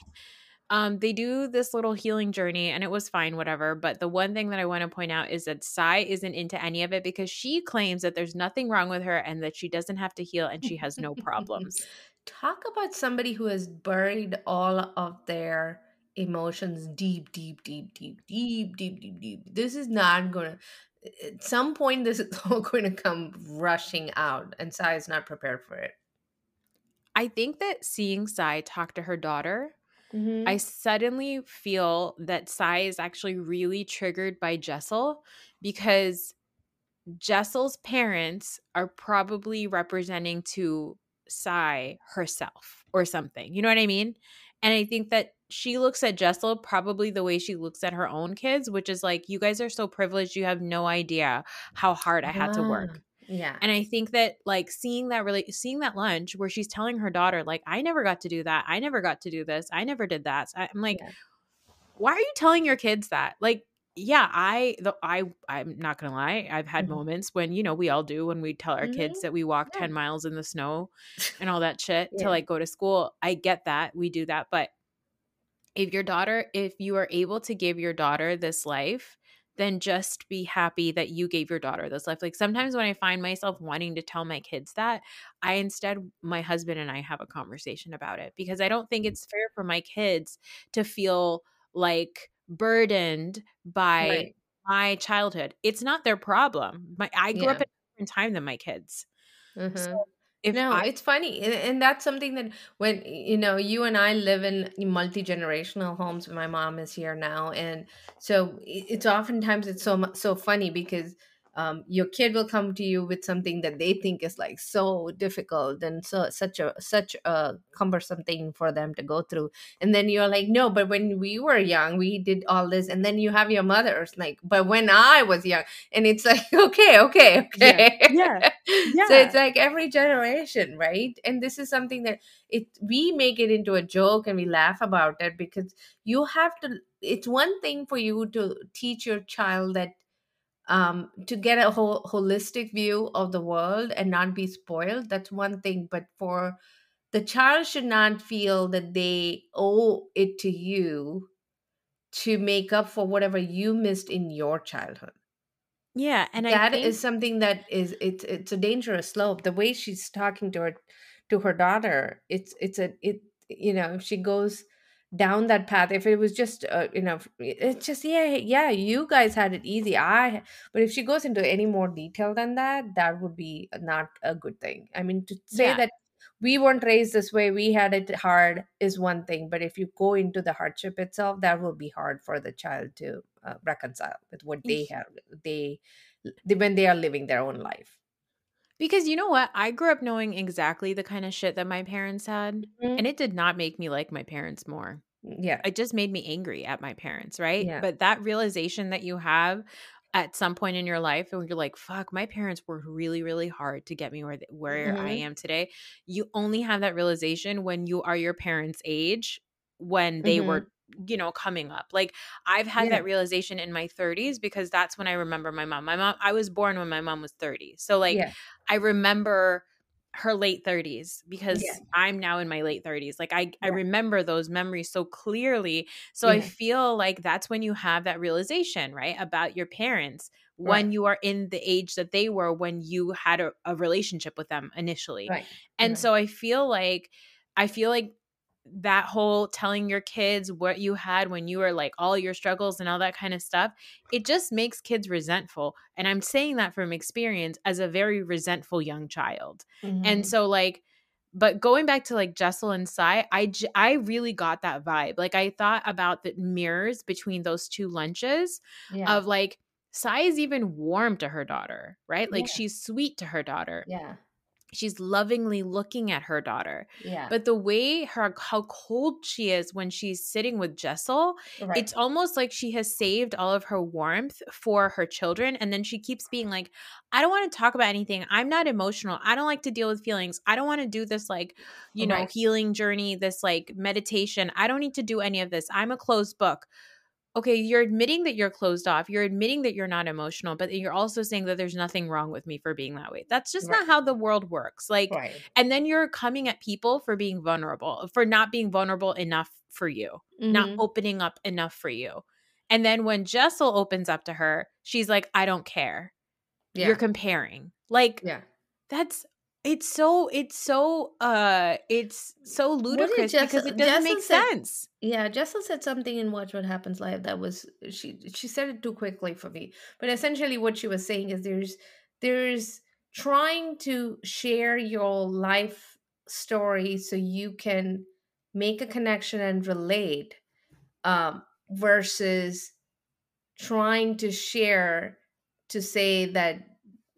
um, they do this little healing journey and it was fine, whatever. But the one thing that I want to point out is that Sai isn't into any of it because she claims that there's nothing wrong with her and that she doesn't have to heal and she has no [laughs] problems. Talk about somebody who has buried all of their emotions deep, deep, deep, deep, deep, deep, deep, deep. This is not gonna. At some point, this is [laughs] all going to come rushing out, and Sai is not prepared for it. I think that seeing Sai talk to her daughter Mhm. I suddenly feel that Sai is actually really triggered by Jessel because Jessel's parents are probably representing to Sai herself or something. You know what I mean? And I think that she looks at Jessel probably the way she looks at her own kids, which is like, you guys are so privileged, you have no idea how hard I had to work. Ah, Yeah. And I think that like seeing that really seeing that lunch where she's telling her daughter like I never got to do that. I never got to do this. I never did that. So I'm like Yeah. why are you telling your kids that? Like yeah, I the I I'm not going to lie. I've had Mhm. moments when, you know, we all do when we tell our kids Mhm. that we walk Yeah. 10 miles in the snow and all [laughs] that shit Yeah. to like go to school. I get that. We do that, but if your daughter if you are able to give your daughter this life then just be happy that you gave your daughter this life like sometimes when i find myself wanting to tell my kids that i instead my husband and i have a conversation about it because i don't think it's fair for my kids to feel like burdened by Right. my childhood it's not their problem my i grew up Yeah. at a different time than my kids Mhm. if no, I, it's funny, and, and that's something that when you know you and I live in multi generational homes. My mom is here now, and so it's oftentimes it's so so funny because um, your kid will come to you with something that they think is like so difficult and so such a such a cumbersome thing for them to go through, and then you're like, no, but when we were young, we did all this, and then you have your mother's like, but when I was young, and it's like, okay, [laughs] okay, okay Yeah. okay, Yeah. [laughs] so it's like every generation right? And this is something that it we make it into a joke and we laugh about it because you have to it's one thing for you to teach your child that um to get a whole holistic view of the world and not be spoiled that's one thing but for the child should not feel that they owe it to you to make up for whatever you missed in your childhood. Yeah and that i is think something that is it's it's a dangerous slope. The way she's talking to her to her daughter it's it's a it you know if she goes down that path if it was just uh, you know it's just yeah yeah you guys had it easy i but if she goes into any more detail than that that would be not a good thing. I mean to say Yeah. that we weren't raised this way we had it hard is one thing but if you go into the hardship itself that will be hard for the child to uh, reconcile with what they have they they- when they are living their own life Because you know what? I grew up knowing exactly the kind of shit that my parents had, Mhm. and it did not make me like my parents more. yeah It just made me angry at my parents, right? Yeah. But that realization that you have at some point in your life, and you're like, "Fuck, my parents worked really, really hard to get me where where I Mhm. am today." You only have that realization when you are your parents' age, when they Mhm. were you know coming up like i've had Yeah. that realization in my 30s because that's when i remember my mom my mom i was born when my mom was 30 so like yeah I remember her late 30s because Yeah. I'm now in my late 30s. Like I I remember those memories so clearly. So I feel like that's when you have that realization, right? About your parents when Right. you are in the age that they were when you had a, a relationship with them initially. right And right. so I feel like I feel like that whole telling your kids what you had when you were like all your struggles and all that kind of stuff, it just makes kids resentful. And I'm saying that from experience as a very resentful young child. Mhm. And so like but going back to like Jessel and Sai, I j- I really got that vibe. Like I thought about the mirrors between those two lunches Yeah. of like Sai is even warm to her daughter, right? Like Yeah. she's sweet to her daughter. yeah. She's lovingly looking at her daughter. Yeah. But the way her how cold she is when she's sitting with Jessel, right. it's almost like she has saved all of her warmth for her children and then she keeps being like i don't want to talk about anything. I'm not emotional. I don't like to deal with feelings. I don't want to do this like you know healing journey this like meditation. I don't need to do any of this. I'm a closed book okay you're admitting that you're closed off you're admitting that you're not emotional but you're also saying that there's nothing wrong with me for being that way that's just Right. not how the world works like right. and then you're coming at people for being vulnerable for not being vulnerable enough for you not Mhm. opening up enough for you. And then when Jessel opens up to her, she's like, I don't care. yeah. You're comparing. Like yeah. that's it's so it's so uh it's so ludicrous because it doesn't make said- sense. Yeah, Jessel said something in Watch What Happens Live that was she she said it too quickly for me. But essentially what she was saying is there's there's trying to share your life story so you can make a connection and relate um versus trying to share to say that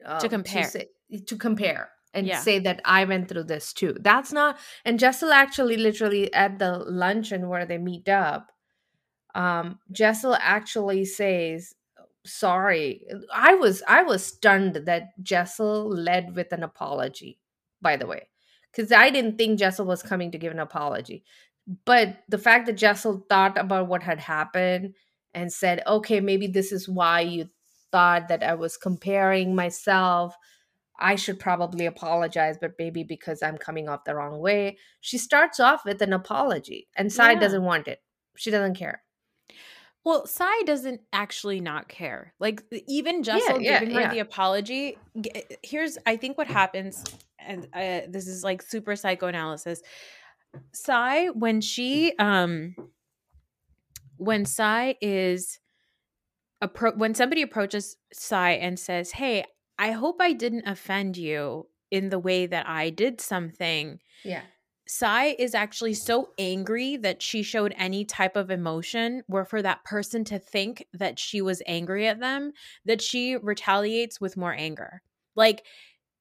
uh, compare. say, to compare and Yeah. say that I went through this too. That's not and Jessel actually literally at the luncheon where they meet up, um, Jessel actually says, sorry. I was I was stunned that Jessel led with an apology, by the way. Because I didn't think Jessel was coming to give an apology. But the fact that Jessel thought about what had happened and said, okay, maybe this is why you thought that I was comparing myself. I should probably apologize, but maybe because I'm coming off the wrong way. She starts off with an apology, and Sai Yeah. doesn't want it. She doesn't care. Well, Sai doesn't actually not care. Like even Jessel yeah, giving her yeah. the apology. eh, Here's I think what happens, and uh, this is like super psychoanalysis. Sai when she um when Sai is appro- when somebody approaches Sai and says, "Hey, I hope I didn't offend you in the way that I did something." Yeah. Sai is actually so angry that she showed any type of emotion where for that person to think that she was angry at them, that she retaliates with more anger. Like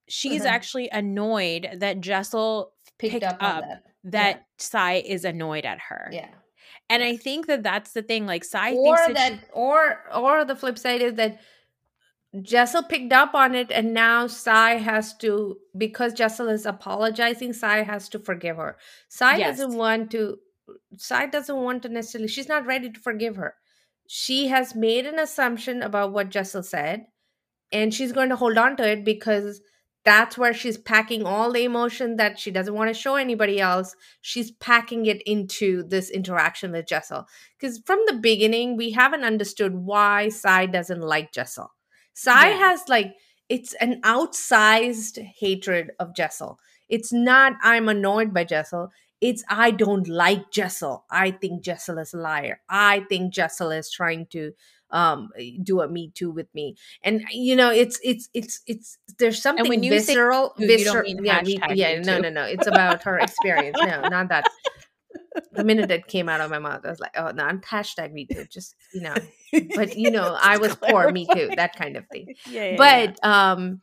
she's actually annoyed that Jessel Picked, picked, up, up, that. that Sai is annoyed at her. Yeah. And I think that that's the thing. Like Sai or thinks that, that, she- or or the flip side is that Jessel picked up on it and now Sai has to because Jessel is apologizing, Sai has to forgive her. Sai Yes. doesn't want to Sai doesn't want to necessarily she's not ready to forgive her. She has made an assumption about what Jessel said and she's going to hold on to it because that's where she's packing all the emotion that she doesn't want to show anybody else. She's packing it into this interaction with Jessel. Because from the beginning, we haven't understood why Sai doesn't like Jessel. Sai Yeah. has like, it's an outsized hatred of Jessel. It's not, I'm annoyed by Jessel. It's, I don't like Jessel. I think Jessel is a liar. I think Jessel is trying to um do a me too with me and you know it's it's it's it's there's something when you say visceral don't visceral yeah me, yeah no no no it's about her experience no not that [laughs] the minute it came out of my mouth i was like oh no i'm hashtag me too just you know but you know [laughs] i was poor me too that kind of thing. [laughs] Yeah, yeah, yeah. but um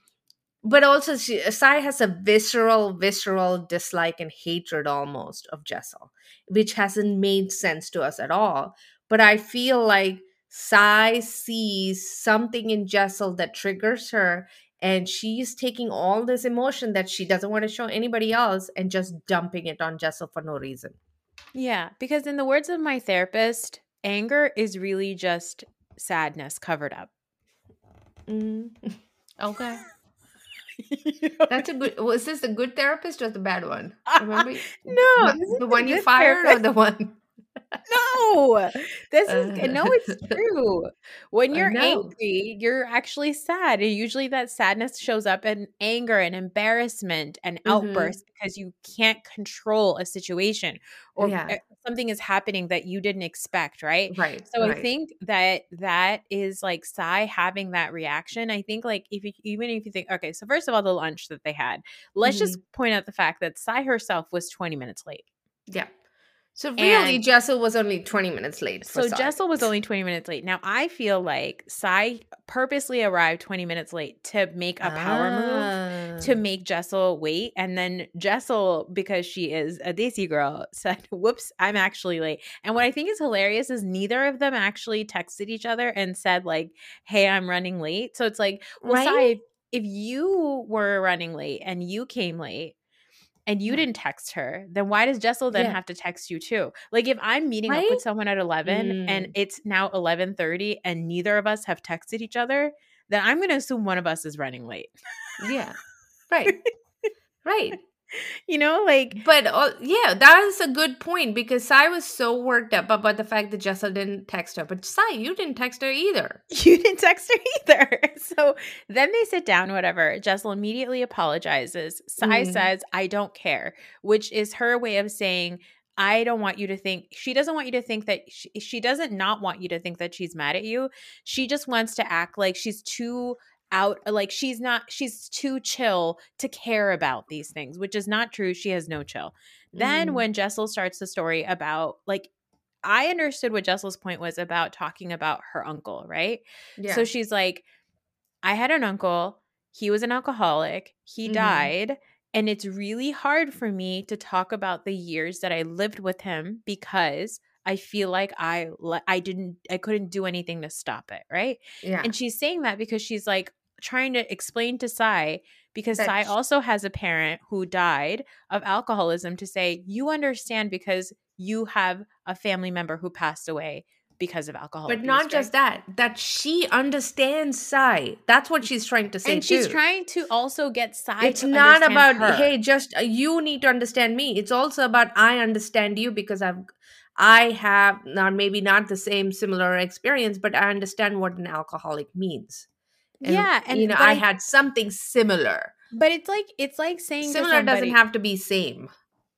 but also she, Sai has a visceral visceral dislike and hatred almost of Jessel which hasn't made sense to us at all. But i feel like Sai sees something in Jessel that triggers her and she's taking all this emotion that she doesn't want to show anybody else and just dumping it on Jessel for no reason Yeah, because in the words of my therapist, anger is really just sadness covered up. Mm. okay [laughs] that's a good was this a good therapist or the bad one [laughs] remember No, the, the one you good fired or the one no, this is Uh. no, it's [laughs] true. When you're angry, you're actually sad. And usually that sadness shows up in anger and embarrassment and Mhm. outbursts because you can't control a situation or Yeah. something is happening that you didn't expect, right? Right. So right. I think that that is like Sai having that reaction. I think like if you even if you think okay, so first of all, the lunch that they had, let's Mm-hmm. just point out the fact that Sai herself was 20 minutes late. Yeah. So really, And- Jessel was only 20 minutes late. So Sai. Jessel was only 20 minutes late. Now I feel like Sai purposely arrived 20 minutes late to make a power move Ah. to make Jessel wait. And then Jessel, because she is a Desi girl, [laughs] said, Whoops, I'm actually late. And what I think is hilarious is neither of them actually texted each other and said, like, hey, I'm running late. So it's like, well, Sai, Right? if, if you were running late and you came late, and you didn't text her, then why does Jessel then Yeah. have to text you too? Like if I'm meeting up with someone at 11 and Mm. it's now 11:30 and neither of us have texted each other, then I'm going to assume one of us is running late. Yeah. [laughs] Right. right. [laughs] You know, like But uh, yeah, that is a good point because Sai was so worked up about the fact that Jessel didn't text her. But Sai, you didn't text her either. [laughs] you didn't text her either. [laughs] So then they sit down, whatever. Jessel immediately apologizes. Sai Mhm. says, I don't care, which is her way of saying, I don't want you to think, she doesn't want you to think that, she, she doesn't not want you to think that she's mad at you. She just wants to act like she's too out, like she's not, she's too chill to care about these things, which is not true. She has no chill. Then Mhm. when Jessel starts the story about, like, I understood what Jessel's point was about talking about her uncle, right? Yeah. So she's like, I had an uncle. He was an alcoholic. He Mhm. died. And it's really hard for me to talk about the years that I lived with him because I feel like I I didn't I couldn't do anything to stop it, right? yeah. And she's saying that because she's like trying to explain to Sai because That Sai sh- also has a parent who died of alcoholism to say you understand because you have a family member who passed away because of alcohol. but abuse, not right? just that, that she understands Sai. That's what she's trying to say. and she's too. trying to also get Sai. It's not about her. hey, just uh, you need to understand me. It's also about I understand you because I've I have not maybe not the same similar experience, but I understand what an alcoholic means. And, yeah, and you know, I had something similar. but it's like it's like saying Similar doesn't have to be same.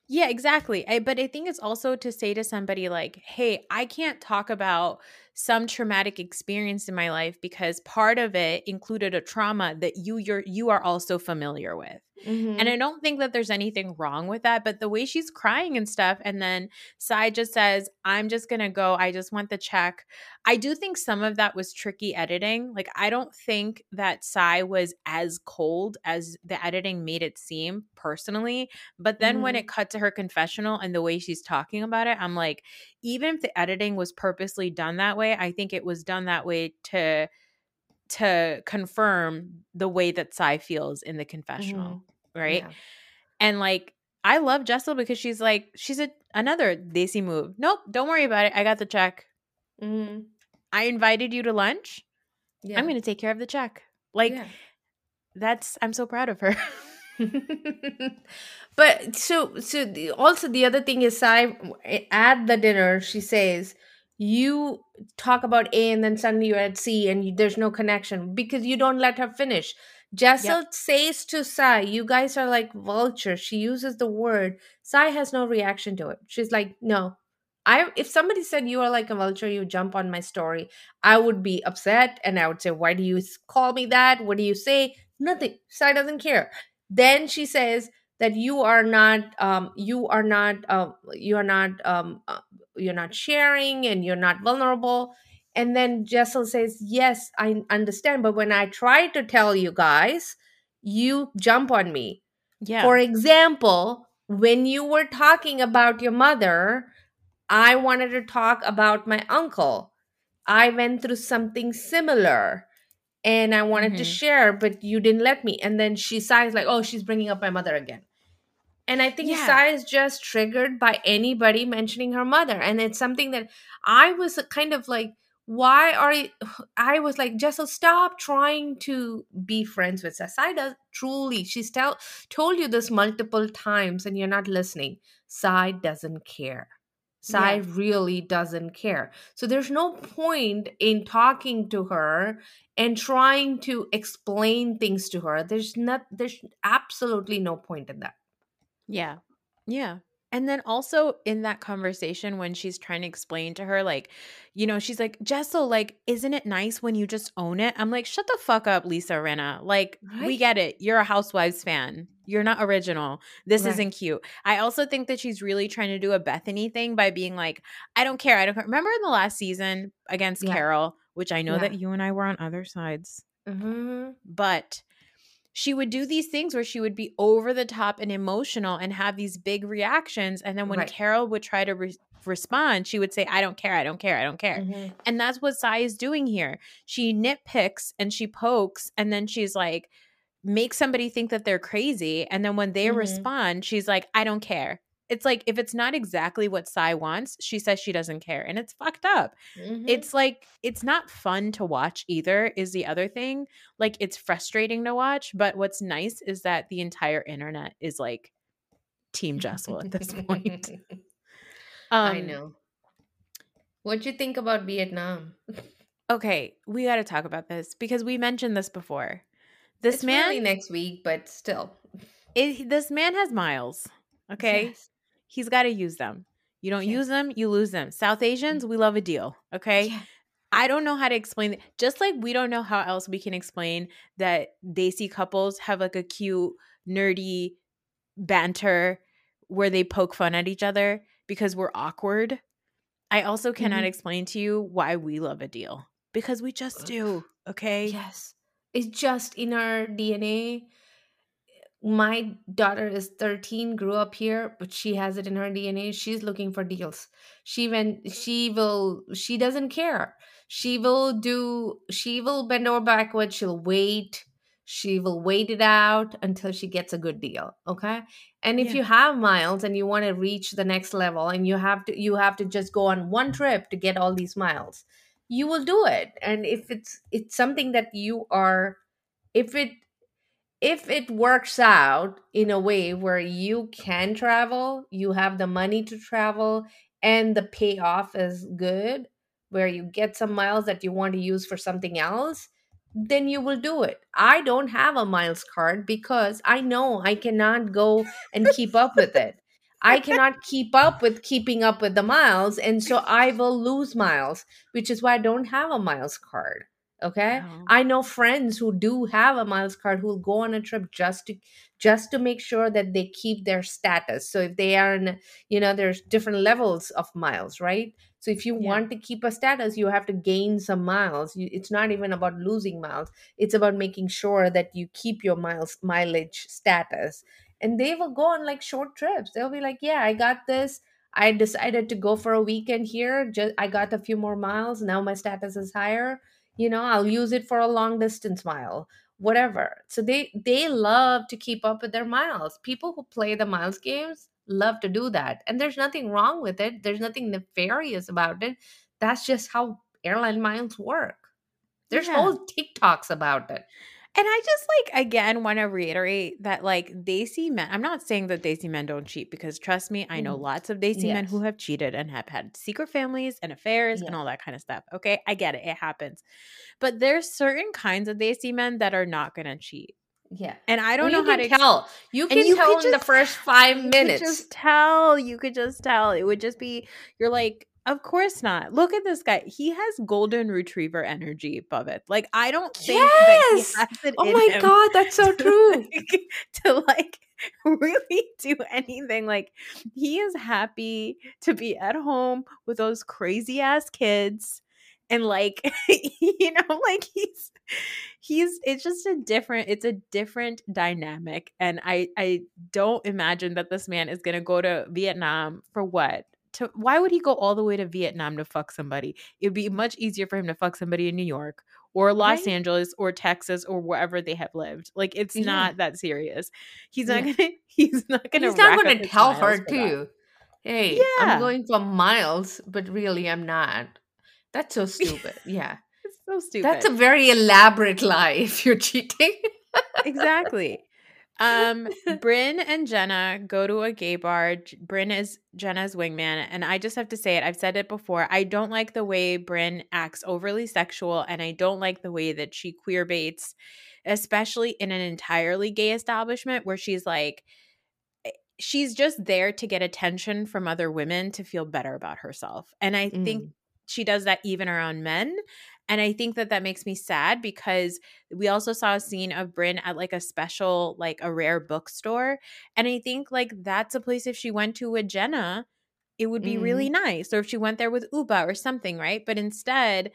Yeah, exactly. I, but I think it's also to say to somebody like, "Hey, I can't talk about some traumatic experience in my life because part of it included a trauma that you you're you are also familiar with." Mm-hmm. And I don't think that there's anything wrong with that, but the way she's crying and stuff, and then Sai just says, I'm just gonna go. I just want the check. I do think some of that was tricky editing. Like, I don't think that Sai was as cold as the editing made it seem personally. But then when Mhm. it cut to her confessional and the way she's talking about it, I'm like, even if the editing was purposely done that way, I think it was done that way to to confirm the way that Sai feels in the confessional, right? Yeah. And like I love Jessel because she's like she's a another Desi move. Nope, don't worry about it. I got the check. Mhm. I invited you to lunch. Yeah. I'm going to take care of the check. Like Yeah. that's I'm so proud of her. [laughs] but so so the, also the other thing is Sai at the dinner she says you talk about A and then suddenly you're at C and you, there's no connection because you don't let her finish. Jessel says to Sai, "You guys are like vultures." She uses the word. Sai has no reaction to it. She's like, "No, I if somebody said you are like a vulture, you jump on my story, I would be upset and I would say, Why do you call me that? What do you say? Nothing. Sai doesn't care. Then she says that you are not um you are not uh, you are not um uh, you're not sharing and you're not vulnerable. And then Jessel says, Yes, I understand, but when I try to tell you guys, you jump on me. yeah. For example, when you were talking about your mother, I wanted to talk about my uncle. I went through something similar and I wanted to Mhm. share, but you didn't let me. And then she sighs, like, oh, she's bringing up my mother again. And I think Yeah. Sai is just triggered by anybody mentioning her mother. And it's something that I was kind of like, why are you? [sighs] I was like, Jessel, stop trying to be friends with Sai. Sai does truly, she's tell, told you this multiple times and you're not listening. Sai doesn't care. Sai Yeah. really doesn't care. So there's no point in talking to her and trying to explain things to her. There's not there's absolutely no point in that. Yeah. Yeah. And then also in that conversation when she's trying to explain to her, like, you know, she's like, Jessel, like, isn't it nice when you just own it? I'm like, shut the fuck up, Lisa Rinna. Like, we get it. You're a Housewives fan. You're not original. This Right. isn't cute. I also think that she's really trying to do a Bethenny thing by being like, I don't care. I don't care. Remember in the last season against Yeah. Carole, which I know Yeah. that you and I were on other sides Mhm. but she would do these things where she would be over the top and emotional and have these big reactions and then when Right. carole would try to re- respond she would say i don't care i don't care i don't care Mhm. and that's what Sai is doing here she nitpicks and she pokes and then she's like make somebody think that they're crazy and then when they Mhm. respond she's like i don't care it's like if it's not exactly what Sai wants she says she doesn't care and it's fucked up Mhm. it's like it's not fun to watch either is the other thing like it's frustrating to watch but what's nice is that the entire internet is like team jessel at this point [laughs] [laughs] um I know. What'd you think about Vietnam? okay we got to talk about this because we mentioned this before this it's man really next week, but still. it, this man has miles [laughs] okay Yes. He's got to use them you don't use them you lose them south asians we love a deal okay Yeah. I don't know how to explain it. Just like we don't know how else we can explain that Desi couples have like a cute, nerdy banter where they poke fun at each other because we're awkward. I also cannot Mhm. explain to you why we love a deal because we just do. Okay. Yes. It's just in our DNA. My daughter is 13, grew up here, but she has it in her DNA. She's looking for deals. She went she will she doesn't care. She will do she will bend over backwards, she'll wait. She will wait it out until she gets a good deal. Okay. And if Yeah. you have miles and you want to reach the next level and you have to you have to just go on one trip to get all these miles, you will do it and if it's it's something that you are if it if it works out in a way where you can travel you have the money to travel and the payoff is good where you get some miles that you want to use for something else then you will do it i don't have a miles card because i know i cannot go and keep up with it I cannot [laughs] keep up with keeping up with the miles, and so I will lose miles, which is why I don't have a miles card. Okay. Wow. I know friends who do have a miles card who will go on a trip just to just to make sure that they keep their status. So if they are in, you know, there's different levels of miles, right? So if you Yeah. want to keep a status, you have to gain some miles. You, it's not even about losing miles. It's about making sure that you keep your miles mileage status. And they will go on like short trips. They'll be like, "Yeah, I got this. I decided to go for a weekend here. Just I got a few more miles. Now my status is higher. You know, I'll use it for a long distance mile, whatever." So they they love to keep up with their miles. People who play the miles games love to do that. And there's nothing wrong with it. There's nothing nefarious about it. That's just how airline miles work. There's Yeah. whole TikToks about it. And I just like again want to reiterate that like Desi men. I'm not saying that Desi men don't cheat because trust me, I know Mhm. lots of Desi men who have cheated and have had secret families and affairs and all that kind of stuff. Okay, I get it, it happens. But there's certain kinds of Desi men that are not gonna cheat, Yeah. and I don't Well, know how to tell. You can you tell in the first five You could minutes. just tell. You could just tell. It would just be you're like, of course not. Look at this guy. He has golden retriever energy above it. Like I don't think that he has it Oh my him god, that's so [laughs] to, true. like- to like [laughs] really do anything. Like he is happy to be at home with those crazy ass kids. And like [laughs] you know, like he's he's it's just a different it's a different dynamic. And I I don't imagine that this man is gonna go to Vietnam for what? To why would he go all the way to Vietnam to fuck somebody? It'd be much easier for him to fuck somebody in New York or Los Right. Angeles or Texas or wherever they have lived. Like it's Yeah. not that serious. He's not Yeah. gonna [laughs] he's not gonna He's not gonna tell her that. too. Hey, Yeah. I'm going for miles, but really I'm not. That's so stupid. Yeah. [laughs] It's so stupid. That's a very elaborate lie [laughs] if you're cheating. exactly. Um, Brynn and Jenna go to a gay bar. Brynn is Jenna's wingman, and I just have to say it. I've said it before. I don't like the way Brynn acts overly sexual, and I don't like the way that she queer baits, especially in an entirely gay establishment where she's like, she's just there to get attention from other women to feel better about herself. And I think Mm. She does that even around men. And I think that that makes me sad because we also saw a scene of Brynn at like a special, like a rare bookstore. And I think like that's a place if she went to with Jenna, it would be really mm. nice. Or if she went there with Ubah or something, right? But instead,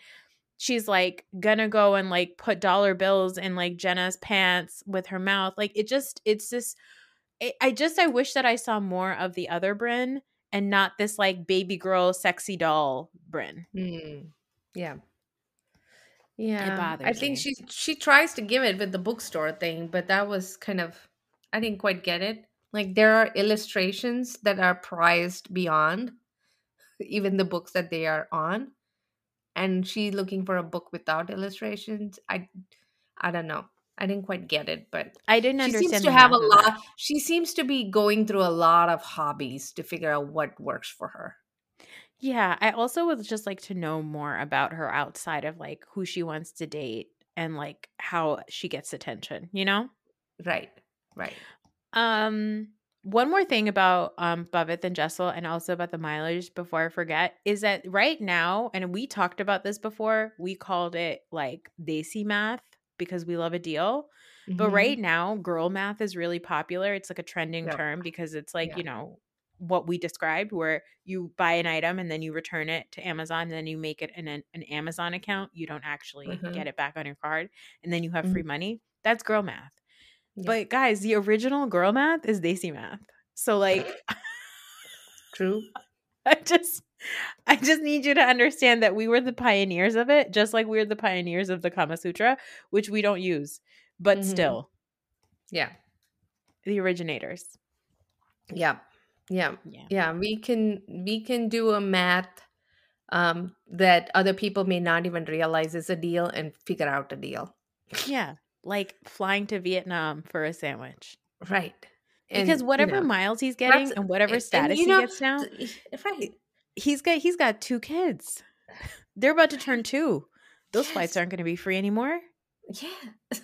she's like gonna go and like put dollar bills in like Jenna's pants with her mouth. Like it just, it's this. I- I just, I wish that I saw more of the other Brynn and not this like baby girl, sexy doll Brynn. Mm. Yeah. Yeah. I bothers think me. she she tries to give it with the bookstore thing, but that was kind of I didn't quite get it. Like there are illustrations that are prized beyond [laughs] even the books that they are on. And she looking for a book without illustrations. I I don't know. I didn't quite get it, but I didn't she understand. seems to have a that. lot she seems to be going through a lot of hobbies to figure out what works for her. Yeah, I also would just like to know more about her outside of like who she wants to date and like how she gets attention, you know? Right. Right. Um one more thing about um Pavit and Jessel and also about the mileage before I forget is that right now, and we talked about this before, we called it like desi math because we love a deal. But Mhm. right now, girl math is really popular. It's like a trending Yeah. term because it's like, Yeah. you know, what we described where you buy an item and then you return it to Amazon and then you make it in an, an Amazon account. You don't actually Mhm. get it back on your card and then you have Mhm. free money. That's girl math. Yeah. But guys, the original girl math is Desi math. So like True. [laughs] I just [laughs] I just need you to understand that we were the pioneers of it, just like we're the pioneers of the Kama Sutra, which we don't use, but Mhm. still Yeah. the originators. Yeah. Yeah. Yeah. Yeah. We can we can do a math um that other people may not even realize is a deal and figure out a deal. Yeah. Like flying to Vietnam for a sandwich. Right. And, Because you whatever know, miles he's getting and whatever and- status you know, he gets now, Right. He's got he's got two kids. [laughs] They're about to turn [laughs] two. Those flights aren't going to be free anymore. Yeah. [laughs]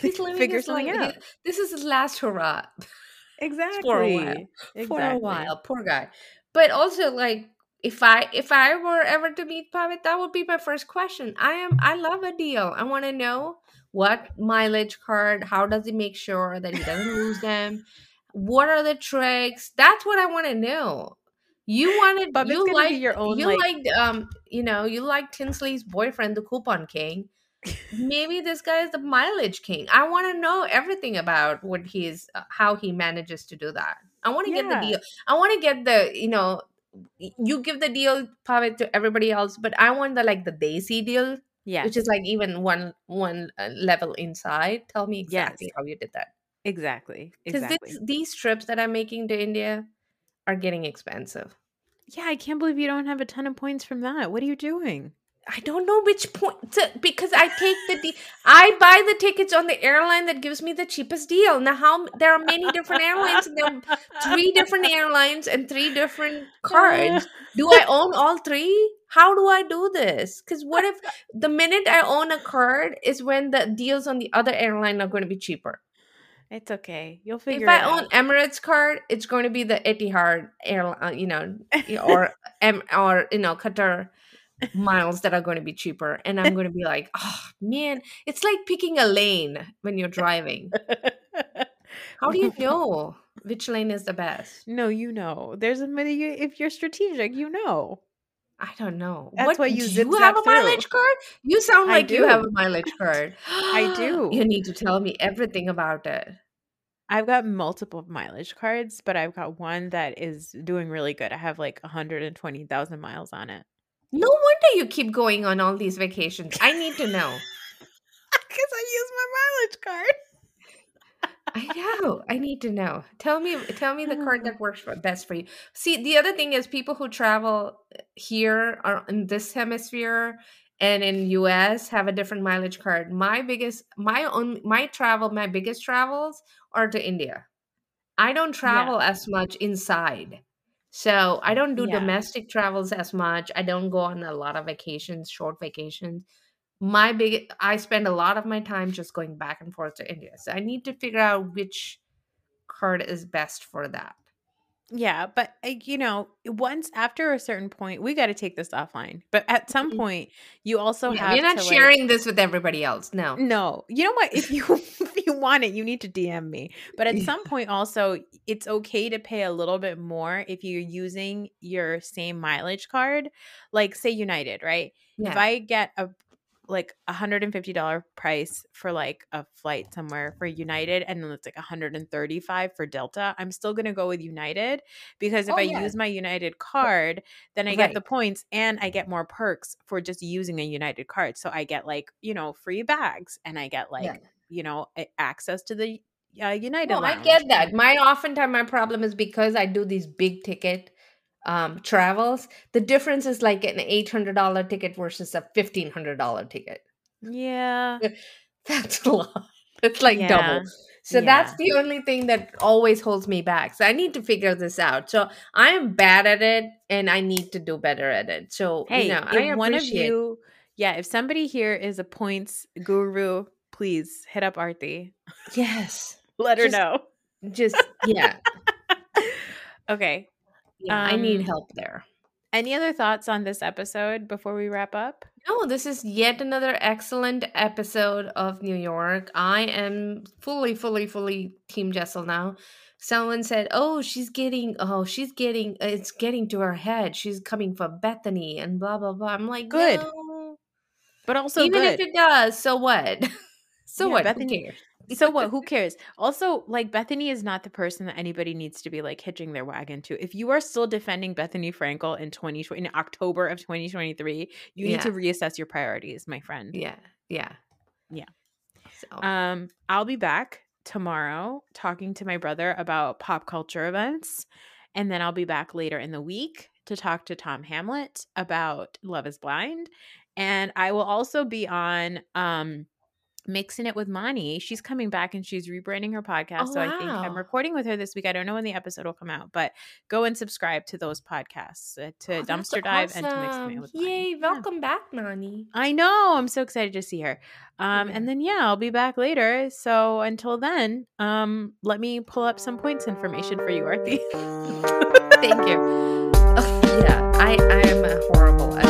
He's living figure his something life. out. This is his last hurrah. Exactly. for a while. Exactly. for a while. Poor guy. But also, like, if I if I were ever to meet Pavit, that would be my first question. I am I love a deal. I want to know what mileage card. How does he make sure that he doesn't lose them? What are the tricks? That's what I want to know. You wanted Bubba's you like be your own, you like- liked um you know you like Tinsley's boyfriend, the coupon king. Maybe this guy is the mileage king. I want to know everything about what he's uh, how he manages to do that. I want to get the deal. I want to get the you know you give the deal Pavit to everybody else, but I want the like the Desi deal, Yeah. which is like even one one uh, level inside. Tell me exactly Yes. how you did that. exactly. Because Exactly. these trips that I'm making to India are getting expensive. Yeah, I can't believe you don't have a ton of points from that. What are you doing? I don't know which point to, because I take the de- I buy the tickets on the airline that gives me the cheapest deal. Now, how there are many different airlines, and there are three different airlines and three different cards. Do I own all three? How do I do this? Because what if the minute I own a card is when the deals on the other airline are going to be cheaper? It's okay. You'll figure if I own. Emirates card, it's going to be the Etihad airline, uh, you know, or [laughs] M or you know Qatar miles that are going to be cheaper, and I'm [laughs] going to be like, oh man, it's like picking a lane when you're driving. [laughs] How do you know which lane is the best? no, you know. There's a many. If you're strategic, you know. I don't know. That's what why you do you have a through. mileage card? You sound like you have a mileage card. I [gasps] do. You need to tell me everything about it. I've got multiple mileage cards, but I've got one that is doing really good. I have like 120,000 miles on it. No wonder you keep going on all these vacations. I need to know. [laughs] Because I use my mileage card. I know. I need to know. Tell me tell me the card [laughs] that works for, best for you. See, the other thing is people who travel eh, here or in this hemisphere and in US have a different mileage card. My biggest my own my travel, my biggest travels are to India. I don't travel as much inside. So, I don't do Yeah. domestic travels as much. I don't go on a lot of vacations, short vacations my big i spend a lot of my time just going back and forth to india so i need to figure out which card is best for that Yeah, but uh, you know, once after a certain point, we got to take this offline. But at some Mhm. point, you also Yeah, have you're not to, like- sharing this with everybody else. No. No, you know what? If you [laughs] if you want it, you need to DM me. But at some point, also, it's okay to pay a little bit more if you're using your same mileage card, like say United, right? Yeah. If I get a like a hundred and fifty dollar price for like a flight somewhere for United, and then it's like a hundred and thirty five for Delta, I'm still gonna go with United because if Oh, I yeah. use my United card, then I get the points and I get more perks for just using a United card. So I get like you know free bags and I get like Yeah. you know access to the uh, United. No, I get that. My oftentimes my problem is because I do these big ticket um travels. The difference is like an eight hundred dollar ticket versus a fifteen hundred dollar ticket. Yeah, [laughs] That's a lot. It's like Yeah. double. So that's the only thing that always holds me back. So I need to figure this out. So I am bad at it and I need to do better at it. So Hey, you know, I one of you, yeah, if somebody here is a points guru, please hit up Aarti. Yes. [laughs] Let her Just- know. Just yeah. [laughs] Okay. Yeah I need Um, help there. Any other thoughts on this episode before we wrap up? No, this is yet another excellent episode of New York. I am fully, fully, fully Team Jessel now. Someone said, "Oh, she's getting, oh, she's getting, it's getting to her head. She's coming for Bethenny and blah blah blah." I'm like, Good. "No." But also Even good. if it does, so what? [laughs] so Yeah, what? Bethenny- Who cares? So [laughs] what? Who cares? Also, like Bethenny is not the person that anybody needs to be like hitching their wagon to. If you are still defending Bethenny Frankel in 2020 in October of 2023, you need to reassess your priorities, my friend. Yeah, yeah, Yeah. So Um, I'll be back tomorrow talking to my brother about pop culture events. And then I'll be back later in the week to talk to Tom Hamlet about Love is Blind. And I will also be on um mixing it with Mani. She's coming back and she's rebranding her podcast. Oh, so I think I'm recording with her this week. I don't know when the episode will come out, but go and subscribe to those podcasts uh, to Oh, Dumpster Dive and to Mixing It awesome. with. Yay! Yeah. Welcome back, Nani. I know. I'm so excited to see her. Um, Yeah. and then yeah, I'll be back later. So until then, um, let me pull up some points information for you, Aarti. Thank you. Oh, yeah, I I am a horrible.